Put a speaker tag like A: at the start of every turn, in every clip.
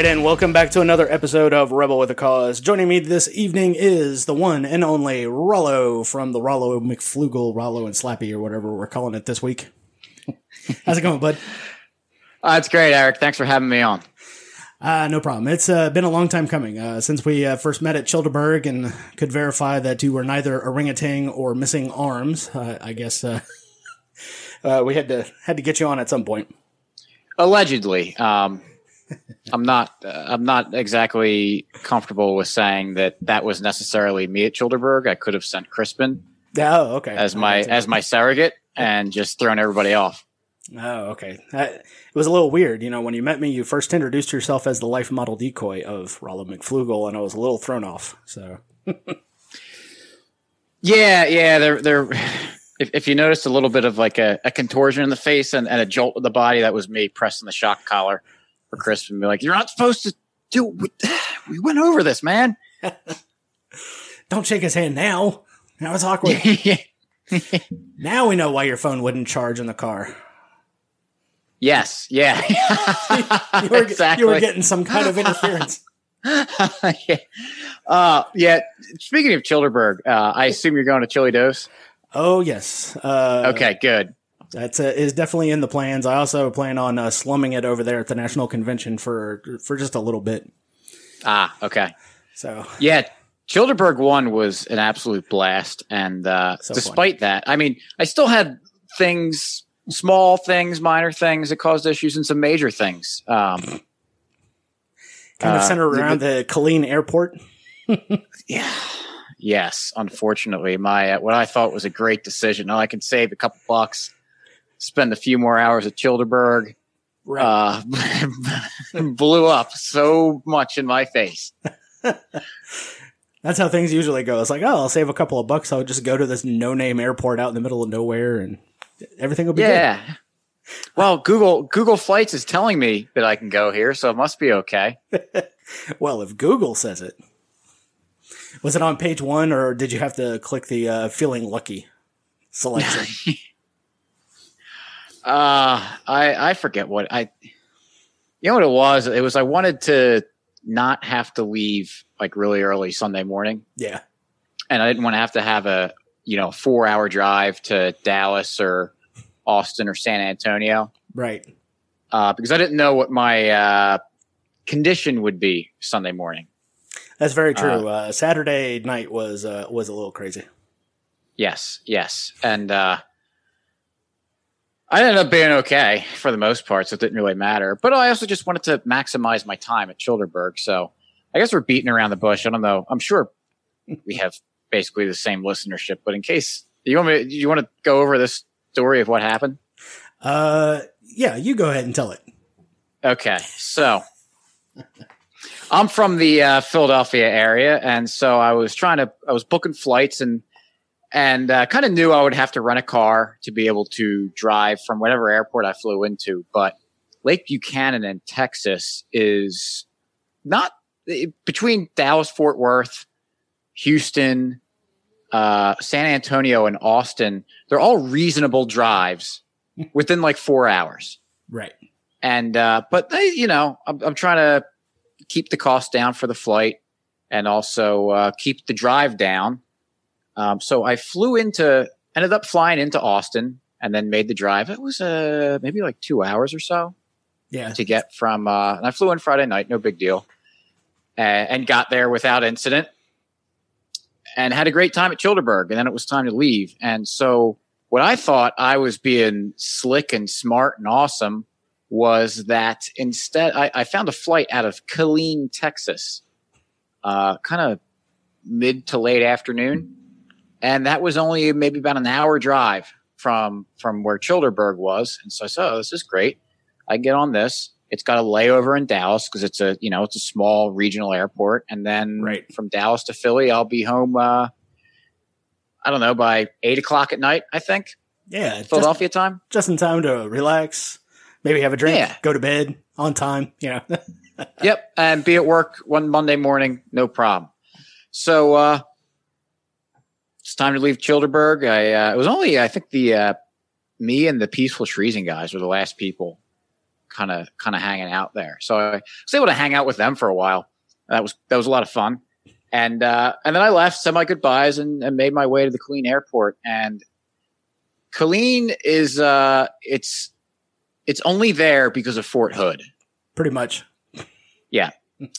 A: Right, and welcome back to another episode of Rebel with a Cause. Joining me this evening is the one and only Rollo from the Rollo McFlugel, Rollo and Slappy, or whatever we're calling it this week. How's it going, bud?
B: Uh, it's great, Eric. Thanks for having me on.
A: Uh, no problem. It's uh, been a long time coming uh, since we uh, first met at Childerberg and could verify that you were neither orangutan or missing arms. Uh, I guess uh, uh, we had to had to get you on at some point.
B: Allegedly, um, I'm not. Uh, I'm not exactly comfortable with saying that that was necessarily me at Childerberg. I could have sent Crispin
A: Oh, okay.
B: as my as my surrogate and just thrown everybody off.
A: Oh, okay. Uh, it was a little weird. You know, when you met me, you first introduced yourself as the life model decoy of Rollo McFlugel, and I was a little thrown off. So,
B: Yeah, yeah. They're they're. If, if you noticed a little bit of like a, a contortion in the face and, and a jolt of the body, that was me pressing the shock collar for Chris and Be like, you're not supposed to do. We, we went over this, man.
A: don't shake his hand now. Now it's awkward. now we know why your phone wouldn't charge in the car.
B: yes, yeah.
A: You were,
B: exactly.
A: you were getting some kind of interference.
B: yeah. Uh, yeah. Speaking of Childerberg, uh, I assume you're going to Chili Dose.
A: Oh yes. Uh,
B: Okay, good.
A: That's uh, is definitely in the plans. I also plan on uh, slumming it over there at the national convention for for just a little bit.
B: Ah, okay.
A: So
B: Yeah, Childerberg one was an absolute blast, and uh,
A: So
B: despite that, I mean, I still had things, small things, minor things that caused issues, and some major things. Um,
A: kind of
B: Uh,
A: centered around the Killeen Airport.
B: yeah. Yes, unfortunately, my uh, what I thought was a great decision. Now I can save a couple bucks, spend a few more hours at Childerberg.
A: Right.
B: uh, blew up so much in my face.
A: That's how things usually go. It's like, oh, I'll save a couple of bucks. I'll just go to this no-name airport out in the middle of nowhere, and everything will be
B: Yeah. Well, Google Google Flights is telling me that I can go here, so it must be okay.
A: Well, if Google says it, was it on page one, or did you have to click the uh, "feeling lucky" selection?
B: Uh I I forget what I. You know what it was? It was I wanted to not have to leave like really early Sunday morning,
A: yeah,
B: and I didn't want to have to have a you know four hour drive to Dallas or Austin or San Antonio.
A: right.
B: uh, because I didn't know what my uh, condition would be Sunday morning.
A: That's very true. Uh, Saturday night was uh, was a little crazy.
B: Yes, yes, and uh, I ended up being okay for the most part, so it didn't really matter. But I also just wanted to maximize my time at Childerberg, so I guess we're beating around the bush. I don't know. I'm sure we have basically the same listenership, but in case you want me, you want to go over this story of what happened?
A: Uh, yeah, you go ahead and tell it.
B: Okay, so I'm from the uh, Philadelphia area, and so I was trying to, I was booking flights and and uh, kind of knew I would have to rent a car to be able to drive from whatever airport I flew into. But Lake Buchanan in Texas is not between Dallas, Fort Worth, Houston, uh, San Antonio, and Austin. They're all reasonable drives within like four hours
A: Right.
B: and uh, but they, you know, I'm, I'm trying to keep the cost down for the flight and also uh, keep the drive down. Um, so I flew into, ended up flying into Austin and then made the drive. It was uh, maybe like two hours or so
A: Yeah.
B: to get from. Uh, and I flew in Friday night, no big deal, uh, and got there without incident, and had a great time at Childerberg. And then it was time to leave. And so what I thought I was being slick and smart and awesome was that instead I, I found a flight out of Killeen, Texas, uh, kind of mid to late afternoon, and that was only maybe about an hour drive from from where Childerberg was. And so I said, "Oh, this is great. I can get on this. It's got a layover in Dallas because it's a you know it's a small regional airport, and then
A: Right.
B: from Dallas to Philly, I'll be home. Uh, I don't know by eight o'clock at night. I think
A: Yeah. Just,
B: Philadelphia time.
A: just in time to relax, maybe have a drink,
B: Yeah.
A: go to bed on time. You know.
B: yep, and be at work one Monday morning, no problem. So uh, it's time to leave Childerberg. I uh, it was only I think the uh, me and the Peaceful Treason guys were the last people kind of kind of hanging out there. So I was able to hang out with them for a while. That was that was a lot of fun. And uh, and then I left, said my goodbyes, and, and made my way to the Killeen Airport. And Killeen is uh, it's it's only there because of Fort Hood.
A: Pretty much.
B: Yeah,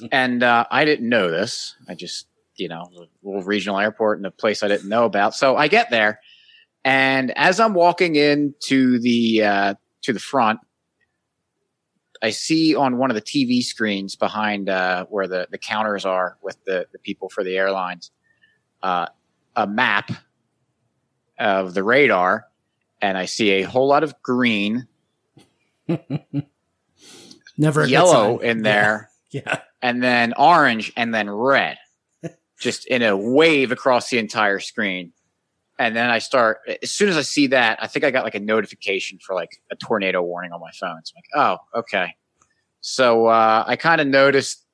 B: and uh, I didn't know this. I just you know a little regional airport in a place I didn't know about. So I get there, and as I'm walking into the uh, to the front, I see on one of the TV screens behind uh, where the, the counters are with the, the people for the airlines uh, a map of the radar, and I see a whole lot of green,
A: Never a
B: yellow in there,
A: Yeah.
B: and then orange, and then red, just in a wave across the entire screen. And then I start as soon as I see that, I think I got like a notification for like a tornado warning on my phone. So I'm like, oh, okay. So uh, I kind of noticed,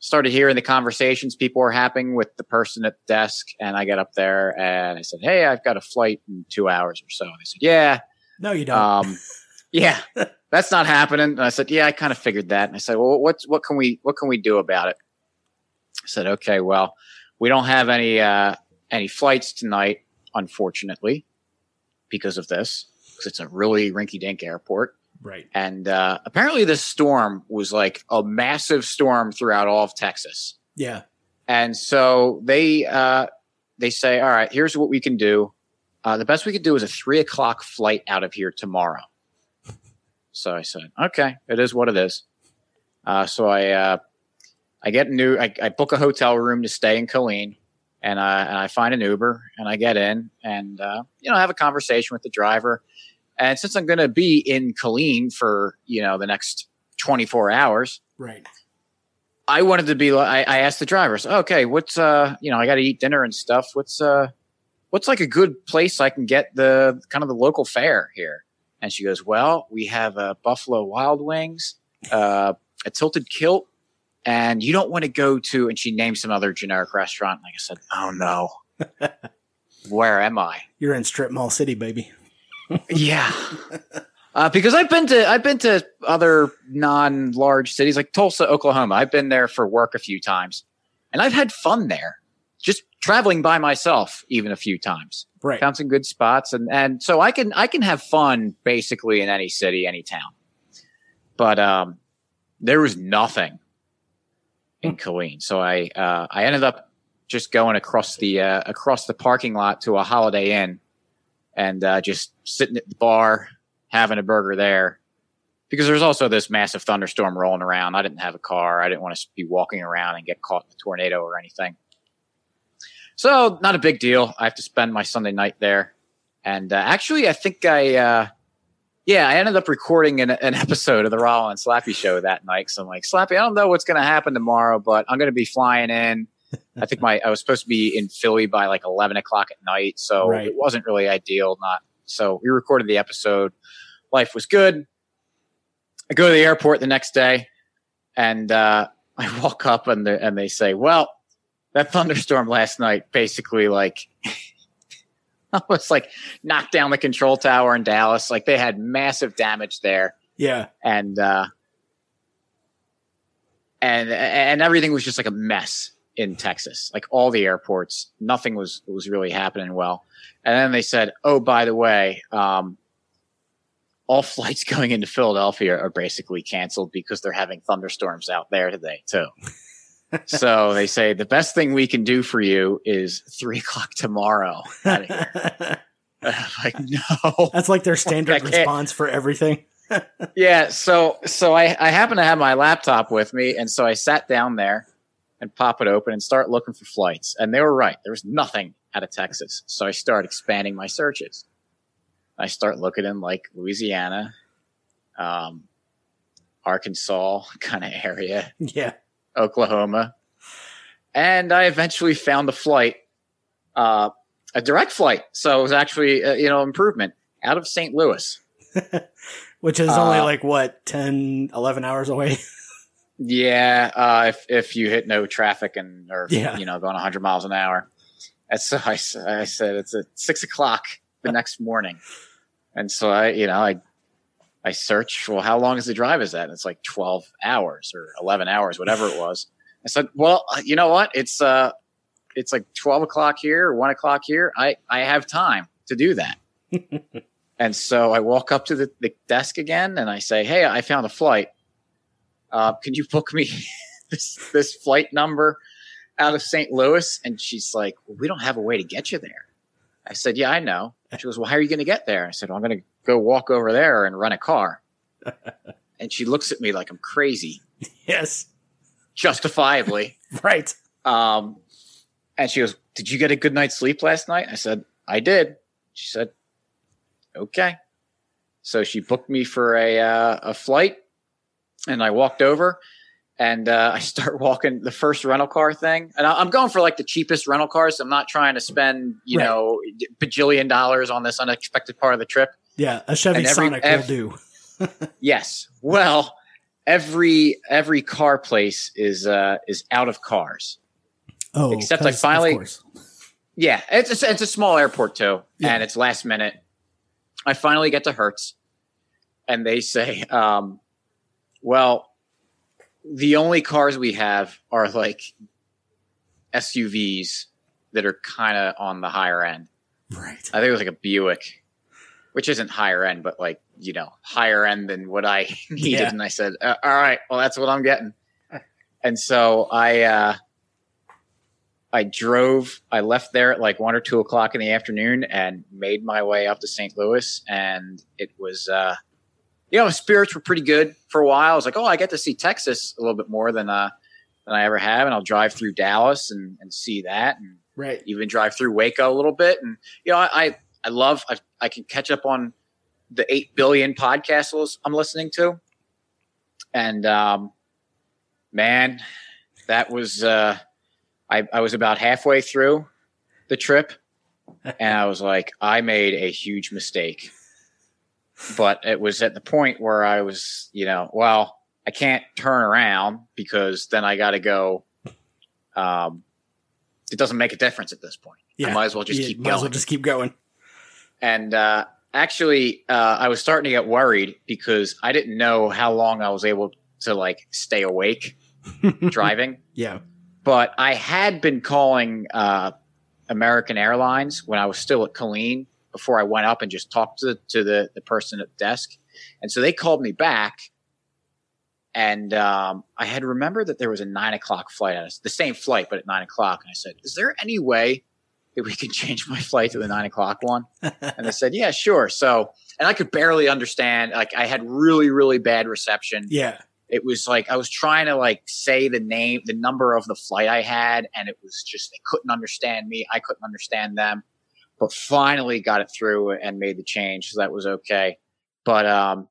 B: started hearing the conversations people were having with the person at the desk, and I got up there and I said, "Hey, I've got a flight in two hours or so." And they said, "Yeah,
A: No, you don't.
B: um, yeah, that's not happening. And I said, yeah, I kind of figured that. And I said, well, what, what can we, what can we do about it? I said, okay, well, we don't have any, uh, any flights tonight, unfortunately, because of this, because it's a really rinky dink airport.
A: right.
B: And, uh, apparently this storm was like a massive storm throughout all of Texas.
A: Yeah.
B: And so they uh, they say, all right, here's what we can do. Uh, the best we could do is a three o'clock flight out of here tomorrow. So I said, okay, it is what it is. Uh, so I uh, I get new I, I book a hotel room to stay in Killeen, and I and I find an Uber and I get in and uh, you know have a conversation with the driver. And since I'm going to be in Killeen for you know the next 24 hours,
A: Right.
B: I wanted to be like, I, I asked the drivers, okay, what's, uh, you know, I got to eat dinner and stuff. What's, uh, what's like a good place I can get the kind of the local fare here? And she goes, well, we have, uh, Buffalo Wild Wings, uh, a Tilted Kilt, and you don't want to go to, and she named some other generic restaurant. Like I said, oh no, where am I?
A: You're in Strip Mall City, baby.
B: Yeah. Uh, because I've been to I've been to other non-large cities like Tulsa, Oklahoma. I've been there for work a few times, and I've had fun there. Just traveling by myself, even a few times.
A: Right.
B: Found some good spots, and and so I can I can have fun basically in any city, any town. But um, there was nothing in Killeen, so I uh, I ended up just going across the uh, across the parking lot to a Holiday Inn, and uh, just sitting at the bar having a burger there because there's also this massive thunderstorm rolling around. I didn't have a car. I didn't want to be walking around and get caught in a tornado or anything. So not a big deal. I have to spend my Sunday night there. And uh, actually, I think I, uh, yeah, I ended up recording an, an episode of the Rollo and Slappy show that night. So I'm like, Slappy, I don't know what's going to happen tomorrow, but I'm going to be flying in. I think my I was supposed to be in Philly by like 11 o'clock at night, so
A: Right.
B: it wasn't really ideal. Not so we recorded the episode. Life was good. I go to the airport the next day, and uh, I walk up and and they say, "Well, that thunderstorm last night basically like." almost like knocked down the control tower in Dallas. Like they had massive damage there
A: Yeah.
B: and uh, and and everything was just like a mess in Texas. Like all the airports, nothing was was really happening well. And then they said, "Oh, by the way, um, all flights going into Philadelphia are basically canceled because they're having thunderstorms out there today too." So they say the best thing we can do for you is three o'clock tomorrow. Out of here. Like no.
A: That's like their standard response for everything.
B: yeah so so I, I happen to have my laptop with me and so i sat down there and pop it open and start looking for flights and they were right there was nothing out of texas so i start expanding my searches i start looking in like louisiana um, arkansas kind of area
A: Yeah.
B: Oklahoma. And i eventually found a flight uh, a direct flight. So it was actually uh, you know improvement out of st louis.
A: Which is only
B: Uh,
A: like what 10, 11 hours away.
B: Yeah, uh, if if you hit no traffic and or
A: Yeah.
B: you know going 100 miles an hour, and so I said it's at six o'clock the next morning, and so I you know I I search, well, how long is the drive is that? And it's like 12 hours or 11 hours, whatever it was. I said, well, uh, you know what? It's, uh, it's like 12 o'clock here or one o'clock here. I, I have time to do that. and so I walk up to the, the, desk again and I say, Hey, I found a flight. Uh, can you book me this, this flight number out of St. Louis? And she's like, well, we don't have a way to get you there. I said, yeah, I know. She goes, well, how are you going to get there? I said, well, I'm going to go walk over there and run a car. and she looks at me like I'm crazy.
A: Yes.
B: Justifiably.
A: right.
B: Um, and she goes, did you get a good night's sleep last night? I said, I did. She said, okay. So she booked me for a, uh, a flight and I walked over and uh, I start walking the first rental car thing, and I, am going for like the cheapest rental cars. I'm not trying to spend you right. know bajillion dollars on this unexpected part of the trip.
A: Yeah, a Chevy every, Sonic every, will
B: do. yes, well, every every car place is uh, is out of cars.
A: Oh,
B: except I finally. Yeah, it's a, it's a small airport too, yeah. and it's last minute. I finally get to Hertz, and they say, um, "Well." the only cars we have are like SUVs that are kind of on the higher end.
A: Right.
B: I think it was like a Buick, which isn't higher end, but like, you know, higher end than what I needed. Yeah. And I said, uh, all right, well, that's what I'm getting. And so I, uh, I drove, I left there at like one or two o'clock in the afternoon and made my way up to St. Louis. And it was, uh, you know, spirits were pretty good for a while. I was like, oh, I get to see Texas a little bit more than uh, than I ever have, and I'll drive through Dallas and, and see that, and
A: right,
B: even drive through Waco a little bit. And you know, I I love I, I can catch up on the eight billion podcasts I'm listening to, and um, man, that was uh, I I was about halfway through the trip, and I was like, I made a huge mistake but it was at the point where I was, you know, well, I can't turn around because then I got to go. Um, it doesn't make a difference at this point. Yeah. I might as well just
A: yeah,
B: keep
A: might
B: going.
A: As well just keep going.
B: And uh, actually, uh, I was starting to get worried because I didn't know how long I was able to like stay awake driving.
A: Yeah.
B: But I had been calling uh, American Airlines when I was still at Killeen before I went up and just talked to, to the, the person at the desk. And so they called me back. And um, I had remembered that there was a nine o'clock flight, us, the same flight, but at nine o'clock. And I said, Is there any way that we can change my flight to the nine o'clock one? and they said, Yeah, sure. So, and I could barely understand. Like, I had really, really bad reception.
A: Yeah.
B: It was like I was trying to like say the name, the number of the flight I had, and it was just they couldn't understand me. I couldn't understand them but finally got it through and made the change. So that was okay. But, um,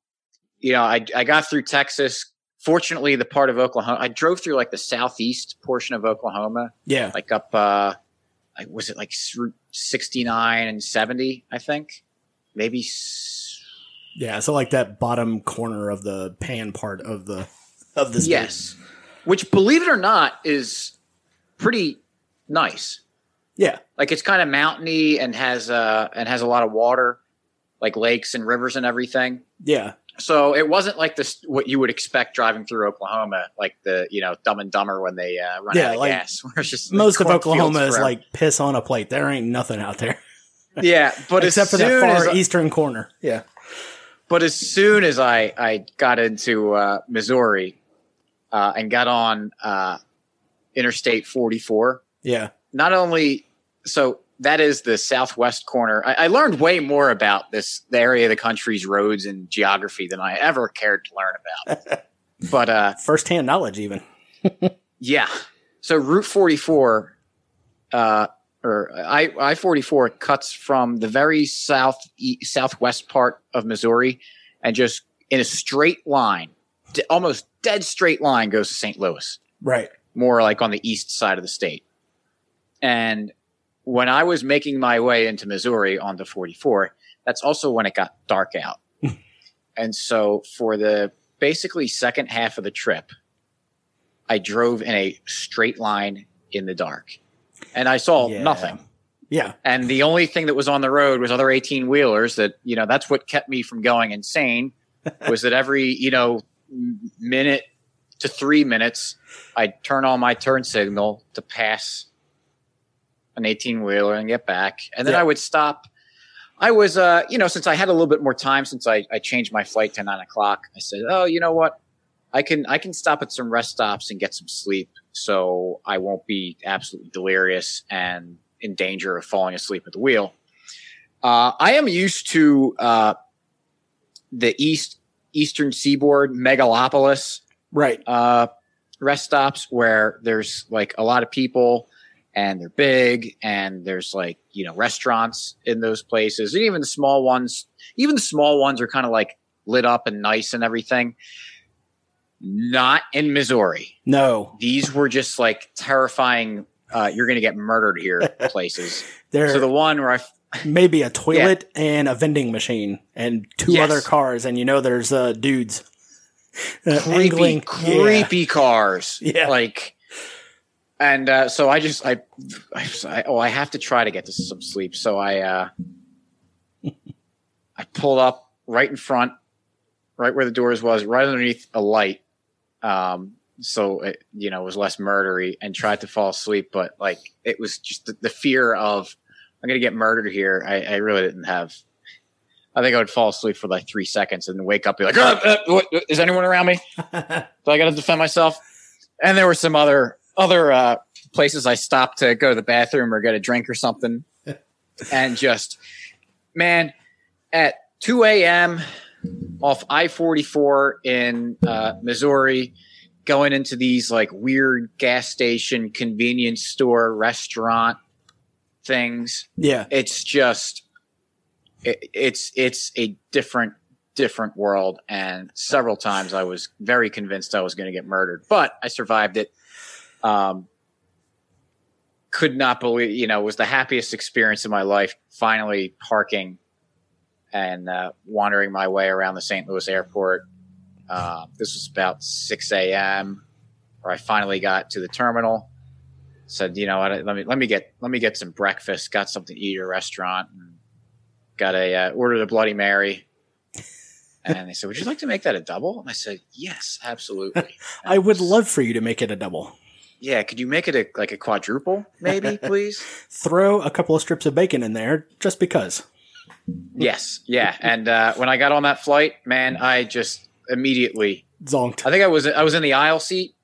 B: you know, I, I got through Texas. Fortunately, the part of Oklahoma, I drove through like the southeast portion of Oklahoma.
A: Yeah.
B: Like up, uh, was it like 69 and 70, I think? Maybe.
A: Yeah. So like that bottom corner of the pan part of the, of the
B: Yes. Which, believe it or not, is pretty nice.
A: Yeah,
B: like it's kind of mountainy and has uh and has a lot of water, like lakes and rivers and everything.
A: Yeah.
B: So it wasn't like this what you would expect driving through Oklahoma, like the you know Dumb and Dumber when they uh, run yeah, out of
A: like
B: gas.
A: Where just most of Oklahoma is like piss on a plate. There ain't nothing out there.
B: yeah, but
A: except for that far eastern corner. Yeah.
B: But as soon as I I got into uh, Missouri uh, and got on uh, Interstate 44,
A: yeah,
B: not only so that is the southwest corner. I, I, learned way more about this the area of the country's roads and geography than I ever cared to learn about. but uh,
A: firsthand knowledge, even.
B: yeah. So Route 44, uh, or I I 44 cuts from the very south e- southwest part of Missouri, and just in a straight line, almost dead straight line, goes to St. Louis.
A: Right.
B: More like on the east side of the state. And when I was making my way into Missouri on the 44, that's also when it got dark out. and so for the basically second half of the trip, I drove in a straight line in the dark and I saw yeah. nothing.
A: Yeah.
B: And the only thing that was on the road was other 18 wheelers that, you know, that's what kept me from going insane was that every you know minute to three minutes, I'd turn on my turn signal to pass an 18 wheeler and get back. And then
A: Yeah.
B: I would stop. I was, uh, you know, since I had a little bit more time since I, I changed my flight to nine o'clock, I said, oh, you know what? I can, I can stop at some rest stops and get some sleep. So I won't be absolutely delirious and in danger of falling asleep at the wheel. Uh, I am used to, uh, the East, Eastern seaboard megalopolis
A: Right.
B: uh, rest stops where there's like a lot of people and they're big and there's like you know restaurants in those places and even the small ones even the small ones are kind of like lit up and nice and everything not in missouri
A: No,
B: these were just like terrifying uh, you're gonna get murdered here places
A: there
B: so the one where i f-
A: maybe a toilet and a vending machine and two
B: Yes.
A: other cars, and you know there's uh, dudes. Uh,
B: creepy,
A: angling-
B: creepy cars.
A: Yeah.
B: Like, and uh, so I just I, I, oh I have to try to get to some sleep. So I uh, I pulled up right in front, right where the doors was, right underneath a light. Um, so it, you know it was less murdery, and tried to fall asleep, but like it was just the, the fear of I'm gonna get murdered here. I, I really didn't have. I think I would fall asleep for like three seconds and then wake up, and be like, "Uh, uh, what, is anyone around me? So I got to defend myself. And there were some other other uh, places I stopped to go to the bathroom or get a drink or something, and just man, at two a.m. off I forty four in uh, Missouri, going into these like weird gas station, convenience store, restaurant things
A: yeah,
B: it's just it, it's it's a different different world. And several times i was very convinced i was going to get murdered but i survived it um could not believe you know it was the happiest experience of my life finally parking and uh, wandering my way around the st louis airport uh, this was about 6 a.m where i finally got to the terminal said, you know let me let me get let me get some breakfast. Got something to eat at a restaurant. And got a uh, ordered a Bloody Mary. And they said, "Would you like to make that a double?" And I said, "Yes, absolutely."
A: I would love for you to make it a double.
B: Yeah, could you make it a like a quadruple, maybe, please?
A: Throw a couple of strips of bacon in there just because.
B: yes, yeah. And uh, when I got on that flight, man, I just immediately.
A: Zonked.
B: I think I was I was in the aisle seat,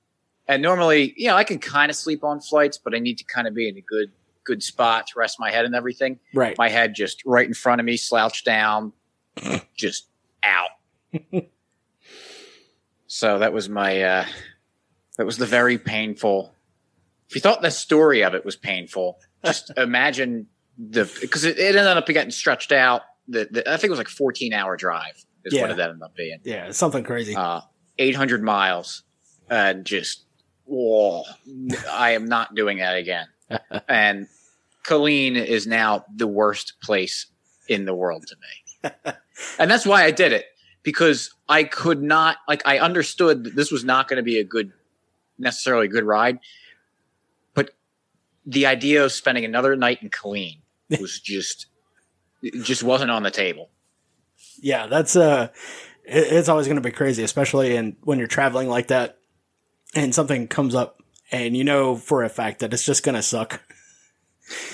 B: and normally, you know, I can kind of sleep on flights, but I need to kind of be in a good good spot to rest my head and everything.
A: Right.
B: my head just right in front of me, slouched down, just out. so that was my uh that was the very painful if you thought the story of it was painful, just imagine the because it, it ended up getting stretched out. The, the I think it was like 14 hour drive is
A: Yeah.
B: what it ended up being.
A: yeah, something crazy.
B: Uh 800 miles and just whoa, I am not doing that again. and Killeen is now the worst place in the world to me. and that's why I did it because I could not like I understood that this was not going to be a good necessarily a good ride, but the idea of spending another night in Killeen was just it just wasn't on the table.
A: yeah, that's uh, it's always going to be crazy, especially in when you're traveling like that, and something comes up, and you know for a fact that it's just going to suck.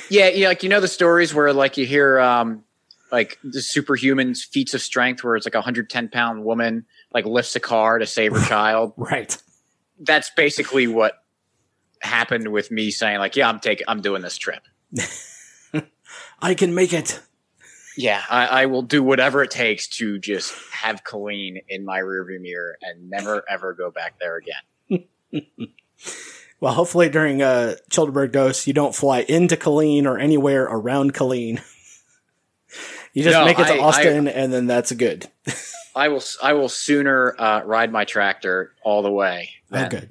B: Yeah, yeah, like you know the stories where like you hear um like the superhuman feats of strength where it's like a 110 pound woman like lifts a car to save her child.
A: Right.
B: That's basically what happened with me saying like, yeah, I'm taking, I'm doing this trip.
A: I can make it.
B: Yeah, I, I will do whatever it takes to just have Killeen in my rearview mirror and never ever go back there again.
A: Well, hopefully during uh, Childerberg Dose, you don't fly into Killeen or anywhere around Colleen. you just
B: No,
A: make it to
B: I-
A: Austin, and then that's good.
B: I will, I will sooner uh, ride my tractor all the way
A: Oh,
B: than
A: good.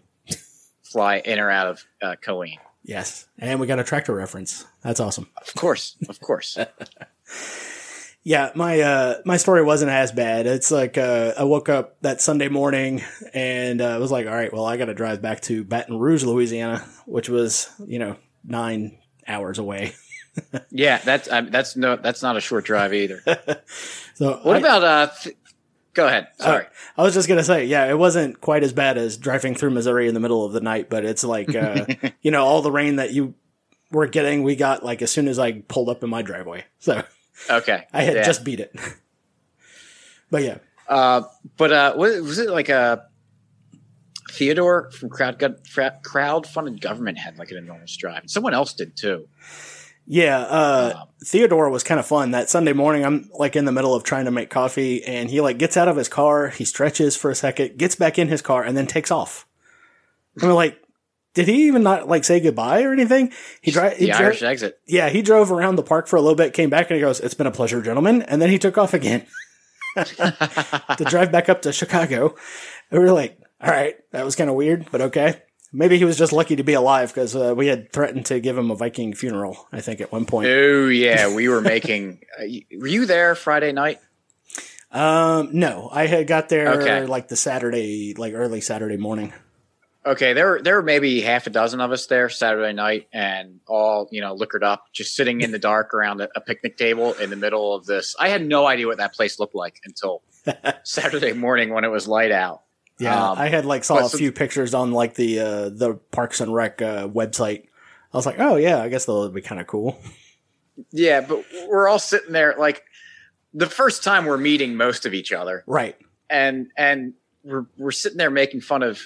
B: fly in or out of uh, Killeen.
A: Yes, and we got a tractor reference. That's awesome.
B: Of course, of course.
A: Yeah, my uh my story wasn't as bad. It's like uh I woke up that Sunday morning and uh, was like, all right, well, I got to drive back to Baton Rouge, Louisiana, which was you know nine hours away.
B: Yeah, that's um, that's no that's not a short drive either.
A: So
B: What
A: I-
B: about uh th- Go ahead. Sorry.
A: Uh, I was just gonna say, yeah, it wasn't quite as bad as driving through Missouri in the middle of the night, but it's like, uh, you know, all the rain that you were getting, we got like as soon as I pulled up in my driveway. So
B: okay.
A: I had
B: Yeah.
A: just beat it. but yeah,
B: Uh, but uh, was, was it like a Theodore from Crowd Crowd Funded Government had like an enormous drive? Someone else did too.
A: Yeah. Uh,
B: Um,
A: Theodore was kind of fun. That Sunday morning, I'm like in the middle of trying to make coffee, and he like gets out of his car, he stretches for a second, gets back in his car, and then takes off. And we're like, did he even not like say goodbye or anything? He drive.
B: the Irish exit.
A: yeah, he drove around the park for a little bit, came back, and he goes, "It's been a pleasure, gentlemen." And then he took off again to drive back up to Chicago. And we were like, "All right, that was kind of weird, but okay." Maybe he was just lucky to be alive because uh, we had threatened to give him a Viking funeral. I think at one point.
B: Oh yeah, we were making. Uh, were you there Friday night?
A: Um, no, I had got there
B: Okay.
A: like the Saturday, like early Saturday morning.
B: Okay, there were there were maybe half a dozen of us there Saturday night, and all you know liquored up, just sitting in the dark around a, a picnic table in the middle of this. I had no idea what that place looked like until Saturday morning when it was light out.
A: Yeah,
B: Um,
A: I had like saw a few pictures on like the uh, the Parks and Rec uh, website. I was like, oh yeah, I guess that'll be kind of cool.
B: Yeah, but we're all sitting there like the first time we're meeting most of each other,
A: Right.
B: and and we're we're sitting there making fun of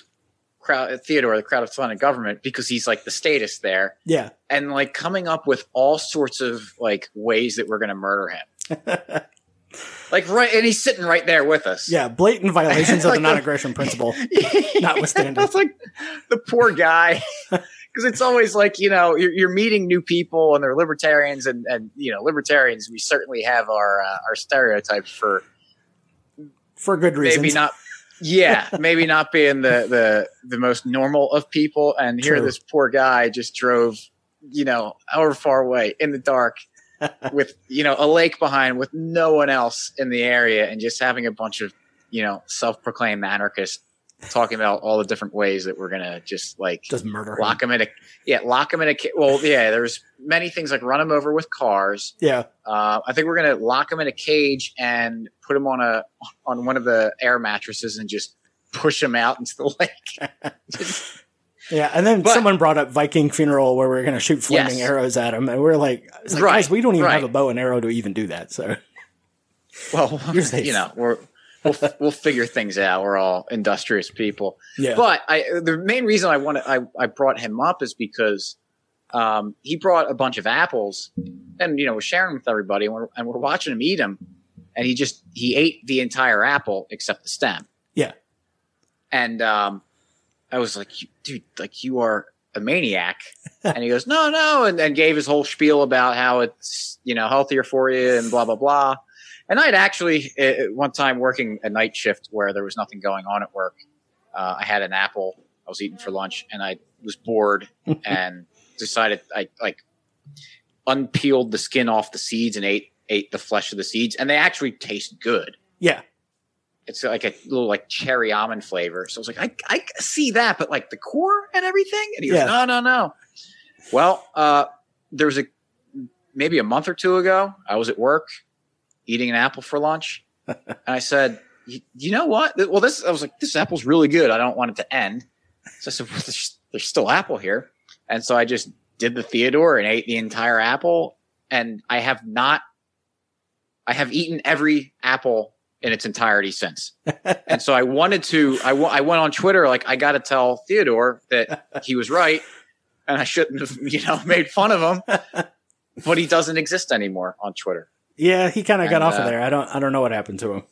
B: crowd Theodore, the crowd of fun and government, because he's like the status there,
A: Yeah.
B: and like coming up with all sorts of like ways that we're going to murder him. like right, and he's sitting right there with us.
A: Yeah, blatant violations of
B: Like
A: the
B: the-
A: non-aggression principle. Notwithstanding.
B: it's like the poor guy. Because it's always like you know you're, you're meeting new people and they're libertarians and, and you know libertarians we certainly have our uh, our stereotypes for
A: For good reasons.
B: maybe not yeah maybe not being the the the most normal of people and here
A: True.
B: this poor guy just drove you know however far away in the dark with you know a lake behind with no one else in the area and just having a bunch of you know self-proclaimed anarchists talking about all the different ways that we're gonna just like
A: Just murder.
B: lock him in a yeah lock him in a well yeah there's many things like run him over with cars
A: Yeah.
B: uh, I think we're gonna lock him in a cage and put him on a on one of the air mattresses and just push him out into the lake. Just-
A: Yeah. And then
B: But-
A: someone brought up Viking funeral where we are going to shoot flaming
B: Yes.
A: arrows at him. And we are like, like
B: Right,
A: guys, we don't even have a bow and arrow to even do that. So
B: well, you know, we're we'll we'll figure things out. We're all industrious people.
A: yeah.
B: But I the main reason I wanted I, I brought him up is because um, he brought a bunch of apples and you know we're sharing with everybody and we're, and we're watching him eat them and he just he ate the entire apple except the stem.
A: Yeah.
B: And um, I was like, dude, like you are a maniac. and he goes, no, no, and, and gave his whole spiel about how it's you know healthier for you and blah blah blah. And I'd actually uh, one time working a night shift where there was nothing going on at work. Uh, I had an apple I was eating for lunch, and I was bored and decided I like unpeeled the skin off the seeds and ate ate the flesh of the seeds, and they actually taste good.
A: yeah.
B: It's like a little like cherry almond flavor. So I was like, I, I see that, but like the core and everything. And he goes,
A: Yeah.
B: no, no, no. Well, uh, there was a maybe a month or two ago. I was at work eating an apple for lunch, and I said, "You you know what? Well, this I was like, this apple's really good. I don't want it to end." So I said, well, there's, there's still apple here, and so I just did the Theodore and ate the entire apple, and I have not. I have eaten every apple in its entirety since. and so I wanted to, I I went on Twitter, like, I got to tell Theodore that he was right and I shouldn't have, you know, made fun of him, but he doesn't exist anymore on Twitter.
A: Yeah. He kind of got off
B: uh,
A: of there. I don't, I don't know what happened to him.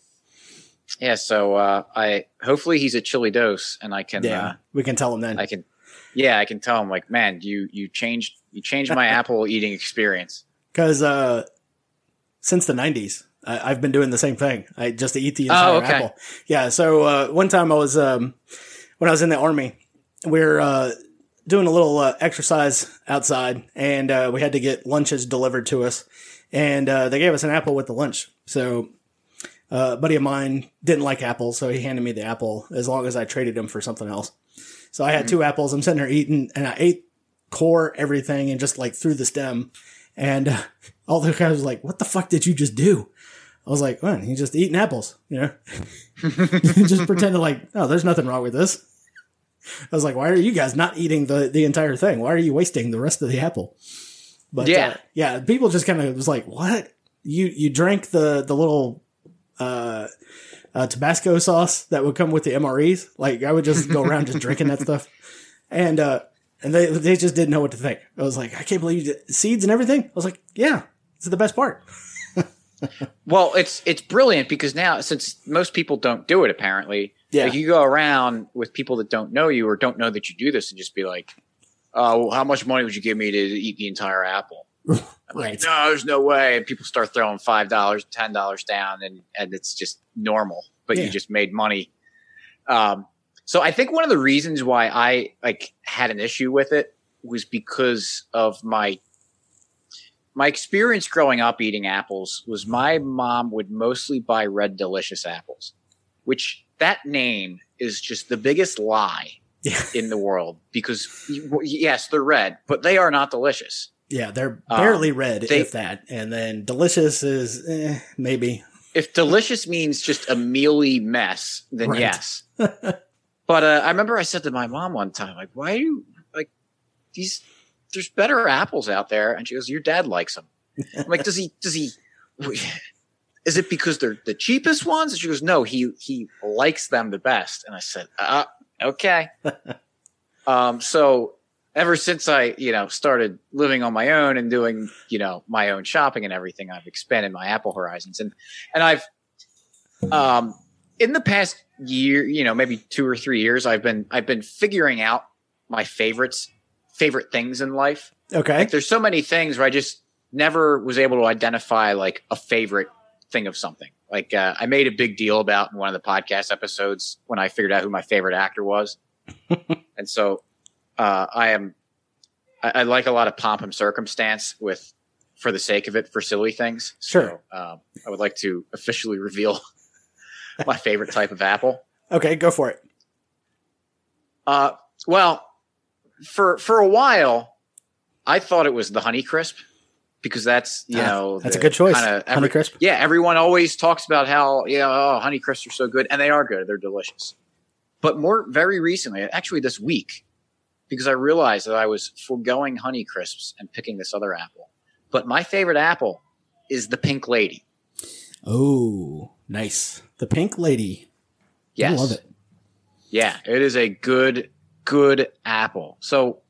B: Yeah. So, uh, I, hopefully he's a chili dose and I can,
A: Yeah.
B: uh,
A: we can tell him then.
B: I can, yeah, I can tell him like, man, you, you changed, you changed my apple eating experience.
A: Because uh, since the '90s, I, I've been doing the same thing. I just eat the entire
B: Oh, okay.
A: apple. Yeah. So uh, one time I was um, when I was in the army, we are uh, doing a little uh, exercise outside, and uh, we had to get lunches delivered to us, and uh, they gave us an apple with the lunch. So. Uh, a buddy of mine didn't like apples, so he handed me the apple as long as I traded him for something else. So I had two apples. I'm sitting there eating, and I ate core, everything, and just like through the stem. And uh, all the guys was like, "What the fuck did you just do?" I was like, man, he's just eating apples, you know? just pretending like, oh, there's nothing wrong with this. I was like, why are you guys not eating the, the entire thing? Why are you wasting the rest of the apple? But
B: Yeah.
A: uh, yeah, people just kind of was like, what? You, you drank the, the little, uh, uh, Tabasco sauce that would come with the MREs. Like I would just go around just drinking that stuff. And, uh, and they, they just didn't know what to think. I was like, I can't believe you did seeds and everything. I was like, yeah, it's the best part.
B: Well, it's it's brilliant because now since most people don't do it apparently,
A: Yeah.
B: like you go around with people that don't know you or don't know that you do this and just be like, "Oh, how much money would you give me to eat the entire apple?" I'm
A: Right.
B: like, "No, there's no way." And people start throwing five dollars, ten dollars down, and and it's just normal. But
A: Yeah.
B: you just made money. Um, so I think one of the reasons why I like had an issue with it was because of my my experience growing up eating apples was my mom would mostly buy red delicious apples which that name is just the biggest lie
A: Yeah.
B: in the world because yes they're red but they are not delicious
A: Yeah, they're
B: Um,
A: barely red,
B: they-
A: if that. And then delicious is eh, maybe.
B: if delicious means just a mealy mess then
A: Right.
B: yes but uh, i remember i said to my mom one time like why are you like these there's better apples out there. And she goes your dad likes them i'm like does he does he is it because they're the cheapest ones? And she goes no he he likes them the best. And i said uh, okay. Um so ever since i you know started living on my own and doing you know my own shopping and everything i've expanded my apple horizons. And and i've um in the past year you know maybe two or three years i've been i've been figuring out my favorites favorite things in life
A: Okay.
B: like there's so many things where i just never was able to identify like a favorite thing of something like uh, i made a big deal about in one of the podcast episodes when i figured out who my favorite actor was and so uh, i am I, I like a lot of pomp and circumstance with for the sake of it for silly things
A: Sure.
B: so, um, i would like to officially reveal my favorite type of apple
A: Okay, go for it.
B: uh, well, for for a while, I thought it was the Honey Crisp because that's you
A: Ah,
B: know
A: that's a good choice.
B: kinda
A: Honey crisp.
B: Yeah, everyone always talks about how you know oh, Honey Crisps are so good, and they are good. They're delicious. But more very recently, actually this week, because I realized that I was foregoing Honey Crisps and picking this other apple. But my favorite apple is the Pink Lady.
A: Oh, nice. The pink lady.
B: Yes,
A: I love it.
B: Yeah, it is a good, good apple. So,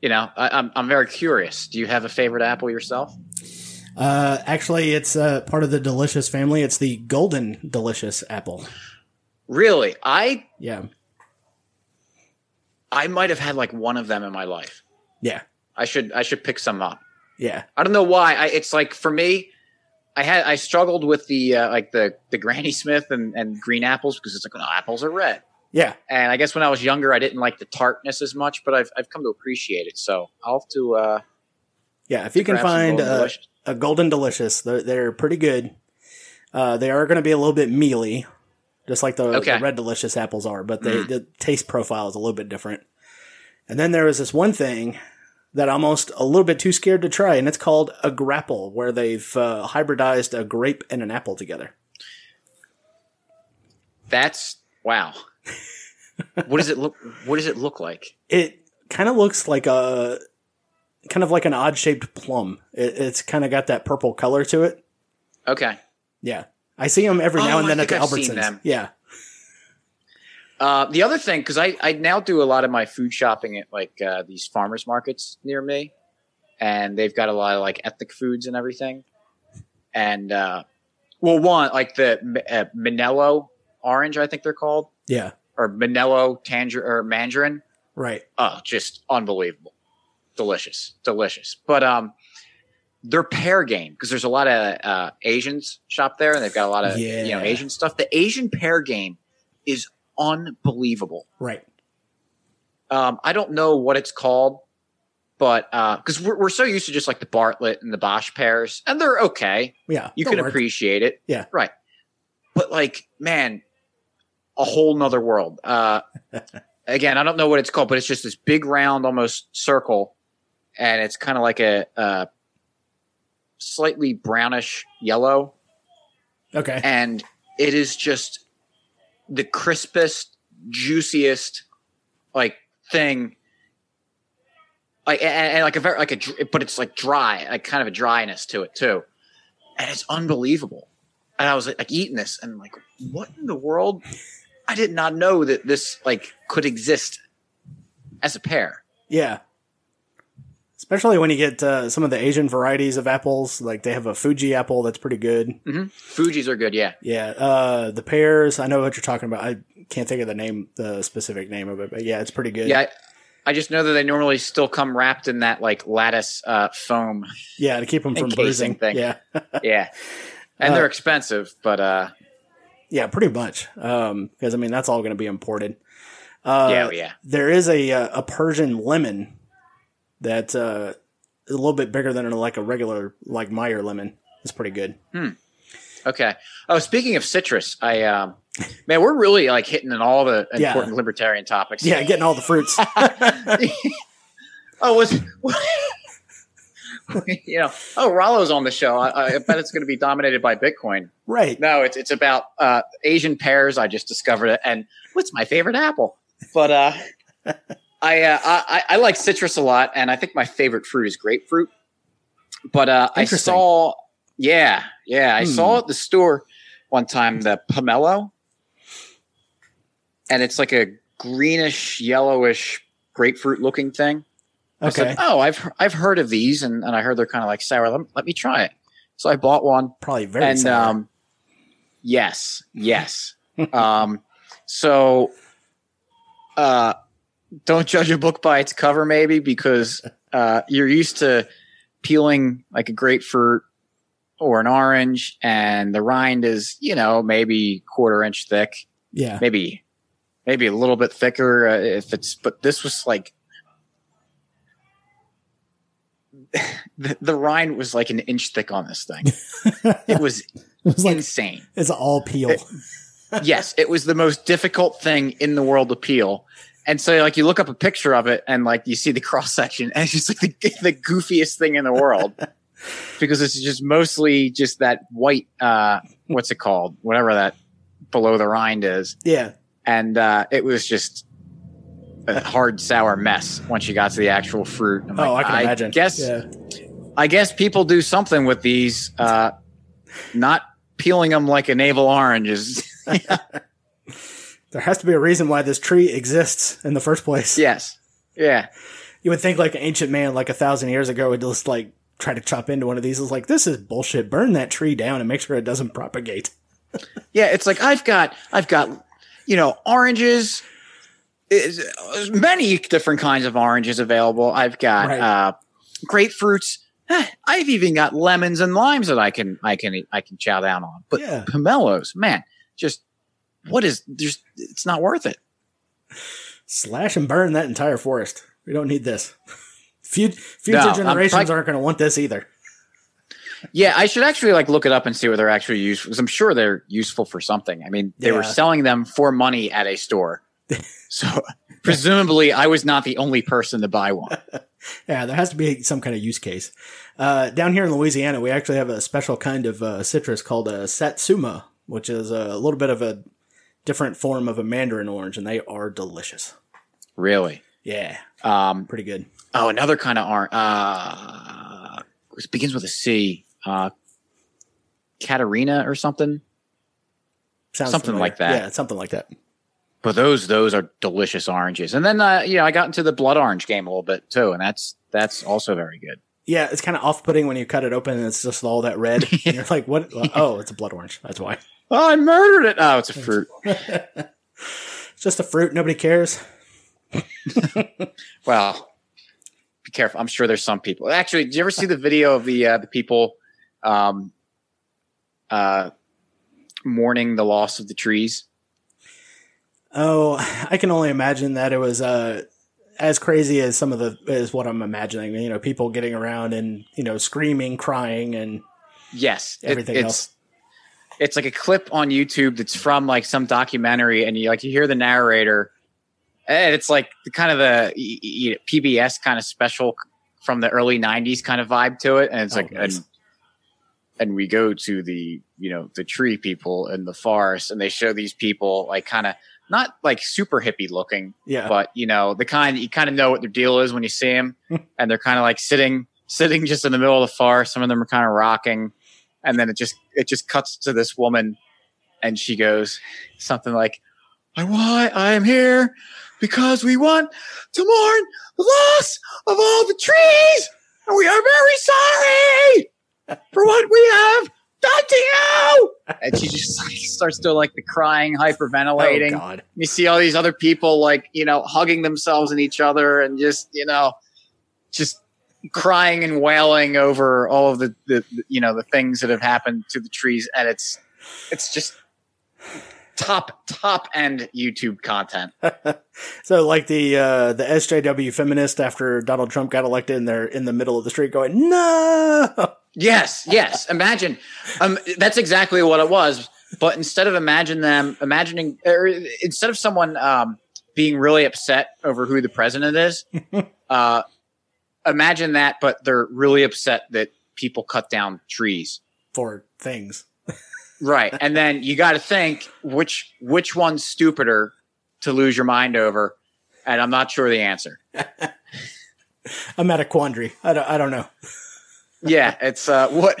B: you know, I, I'm I'm very curious. Do you have a favorite apple yourself?
A: Uh, actually, it's uh, part of the delicious family. It's the golden delicious apple.
B: Really, I
A: Yeah.
B: I might have had like one of them in my life.
A: Yeah.
B: I should I should pick some up.
A: Yeah.
B: I don't know why. I, it's like for me, I had I struggled with the uh, like the the Granny Smith and, and green apples because it's like no apples are red.
A: Yeah.
B: And I guess when I was younger, I didn't like the tartness as much, but I've I've come to appreciate it. So I'll have to uh,
A: Yeah. If you can find
B: Golden Delicious.
A: a golden delicious, they're, they're pretty good. Uh, they are going to be a little bit mealy, just like the,
B: Okay.
A: the red delicious apples are, but they,
B: Mm.
A: the taste profile is a little bit different. And then there is this one thing that I'm almost a little bit too scared to try, and it's called a grapple, where they've uh, hybridized a grape and an apple together.
B: That's wow. What does it look? What does it look like?
A: It kind of looks like a kind of like an odd shaped plum. It, it's kind of got that purple color to it.
B: Okay.
A: Yeah, I see them every
B: Oh,
A: now and
B: I
A: then at the
B: I've
A: Albertsons. Yeah,
B: Uh, the other thing, because I I now do a lot of my food shopping at like uh, these farmers markets near me, and they've got a lot of like ethnic foods and everything. And uh, well, one like the uh, Minneola orange, I think they're called,
A: yeah,
B: or Minneola tanger or mandarin.
A: right.
B: Oh, just unbelievable, delicious, delicious. But um, their pear game because there's a lot of uh, Asians shop there, and they've got a lot of you know
A: Yeah.
B: Asian stuff. The Asian pear game is unbelievable.
A: Right.
B: Um, I don't know what it's called, but uh because we're, we're so used to just like the Bartlett and the Bosc pears, and they're okay.
A: Yeah.
B: You can
A: work.
B: appreciate it.
A: Yeah.
B: Right. But like, man, a whole nother world. Uh, again, I don't know what it's called, but it's just this big round, almost circle, and it's kind of like a, uh slightly brownish yellow,
A: Okay.
B: and it is just the crispest, juiciest like thing. Like and, and like a very like a but it's like dry, like kind of a dryness to it too, and it's unbelievable. And I was like, like eating this and like, what in the world? I did not know that this like could exist as a pear.
A: Yeah. Especially when you get uh, some of the Asian varieties of apples, like they have a Fuji apple that's pretty good.
B: Fuji's are good, yeah.
A: Yeah, uh, the pears. I know what you're talking about. I can't think of the name, the specific name of it, but yeah, it's pretty good.
B: Yeah, I, I just know that they normally still come wrapped in that like lattice uh, foam.
A: yeah, to keep them from bruising.
B: thing.
A: Yeah,
B: Yeah, and they're expensive, but uh,
A: yeah, pretty much. Um, because I mean that's all going to be imported. Uh,
B: yeah, yeah.
A: there is a uh, a Persian lemon that uh, is a little bit bigger than like a regular like Meyer lemon. It's pretty good.
B: Okay. Oh, speaking of citrus, I um, man, we're really like hitting on all the
A: Yeah.
B: important libertarian topics.
A: Yeah, getting all the fruits.
B: oh, was you know? Oh, Rollo's on the show. I, I bet it's going to be dominated by Bitcoin.
A: right.
B: No, it's it's about uh, Asian pears. I just discovered it, and what's my favorite apple? But uh, I, uh, I I like citrus a lot, and I think my favorite fruit is grapefruit. But uh, I saw, yeah, yeah, I
A: Hmm.
B: saw at the store one time the pomelo, and it's like a greenish, yellowish grapefruit looking thing. I
A: Okay.
B: said, oh, I've I've heard of these, and, and I heard they're kind of like sour. Let, let me try it. So I bought one
A: Probably very
B: and
A: sour.
B: um yes yes um so uh don't judge a book by its cover maybe because uh you're used to peeling like a grapefruit or an orange and the rind is you know maybe quarter inch thick
A: yeah.
B: maybe maybe a little bit thicker uh, if it's but this was like the, the rind was like an inch thick on this thing it was
A: It was like
B: insane
A: it's all peel.
B: yes, it was the most difficult thing in the world to peel. And so, like, you look up a picture of it, and like you see the cross section, and it's just like the, the goofiest thing in the world because it's just mostly just that white, uh, what's it called, whatever that below the rind is,
A: yeah.
B: and uh, it was just a hard sour mess once you got to the actual fruit. I'm
A: Oh,
B: like,
A: I can imagine.
B: Guess
A: Yeah.
B: I guess people do something with these, uh, not peeling them like a navel orange is.
A: There has to be a reason why this tree exists in the first place.
B: yes, yeah.
A: You would think like an ancient man like a thousand years ago would just like try to chop into one of these. It's like this is bullshit. Burn that tree down and make sure it doesn't propagate.
B: Yeah, it's like I've got I've got you know oranges, is- many different kinds of oranges available. I've got
A: Right.
B: uh, grapefruits. I've even got lemons and limes that I can I can I can chow down on. But
A: Yeah.
B: pomelos, man, just what is there's it's not worth it.
A: Slash and burn that entire forest. We don't need this. Fu- Future
B: No,
A: generations
B: prob-
A: aren't going to want this either.
B: Yeah, I should actually like look it up and see what they're actually used because I'm sure they're useful for something. I mean, they were selling them for money at a store. so presumably I was not the only person to buy one.
A: Yeah, there has to be some kind of use case. Uh, down here in Louisiana, we actually have a special kind of uh, citrus called a satsuma, which is a little bit of a different form of a mandarin orange, and they are delicious.
B: Really.
A: Yeah,
B: Um,
A: pretty good.
B: oh, another kind of orange. Uh, it begins with a C. Uh, Katarina or something.
A: Sounds
B: something
A: familiar.
B: like that.
A: Yeah, something like that.
B: But those those are delicious oranges. And then uh, you know, I got into the blood orange game a little bit too, and that's that's also very good.
A: Yeah, it's kind of off-putting when you cut it open and it's just all that red. and you're like, "What? Oh, it's a blood orange. That's why."
B: Oh, I murdered it. Oh, it's a fruit.
A: It's just a fruit. Nobody cares.
B: Well, be careful. I'm sure there's some people. Actually, did you ever see the video of the uh, the people um, uh, mourning the loss of the trees?
A: Oh, I can only imagine that it was uh, as crazy as some of the is what I'm imagining. You know, people getting around and you know screaming, crying, and
B: Yes, it-
A: Everything
B: it's,
A: else.
B: It's like a clip on YouTube that's from like some documentary, and you like you hear the narrator, and it's like the kind of the y- y- PBS kind of special from the early '90s kind of vibe to it, and it's
A: Oh,
B: like
A: nice.
B: an, and we go to the you know the tree people in the forest and they show these people like kind of not like super hippie looking
A: Yeah.
B: but you know the kind you kind of know what their deal is when you see them and they're kind of like sitting sitting just in the middle of the forest some of them are kind of rocking and then it just it just cuts to this woman and she goes something like i want i am here because we want to mourn the loss of all the trees and we are very sorry for what we have done to you and she just like, starts to like the crying hyperventilating
A: Oh God.
B: you see all these other people like you know hugging themselves and each other and just you know just crying and wailing over all of the, the, the you know the things that have happened to the trees and it's it's just top top end youtube content
A: So like the uh, the SJW feminist after Donald Trump got elected, and they're in the middle of the street going, "No!"
B: Yes yes imagine um, that's exactly what it was but instead of imagine them imagining or instead of someone um, being really upset over who the president is uh, imagine that but they're really upset that people cut down trees
A: for things.
B: right and then you got to think which which one's stupider to lose your mind over and i'm not sure the answer
A: I'm at a quandary. I don't, I don't know.
B: Yeah it's uh what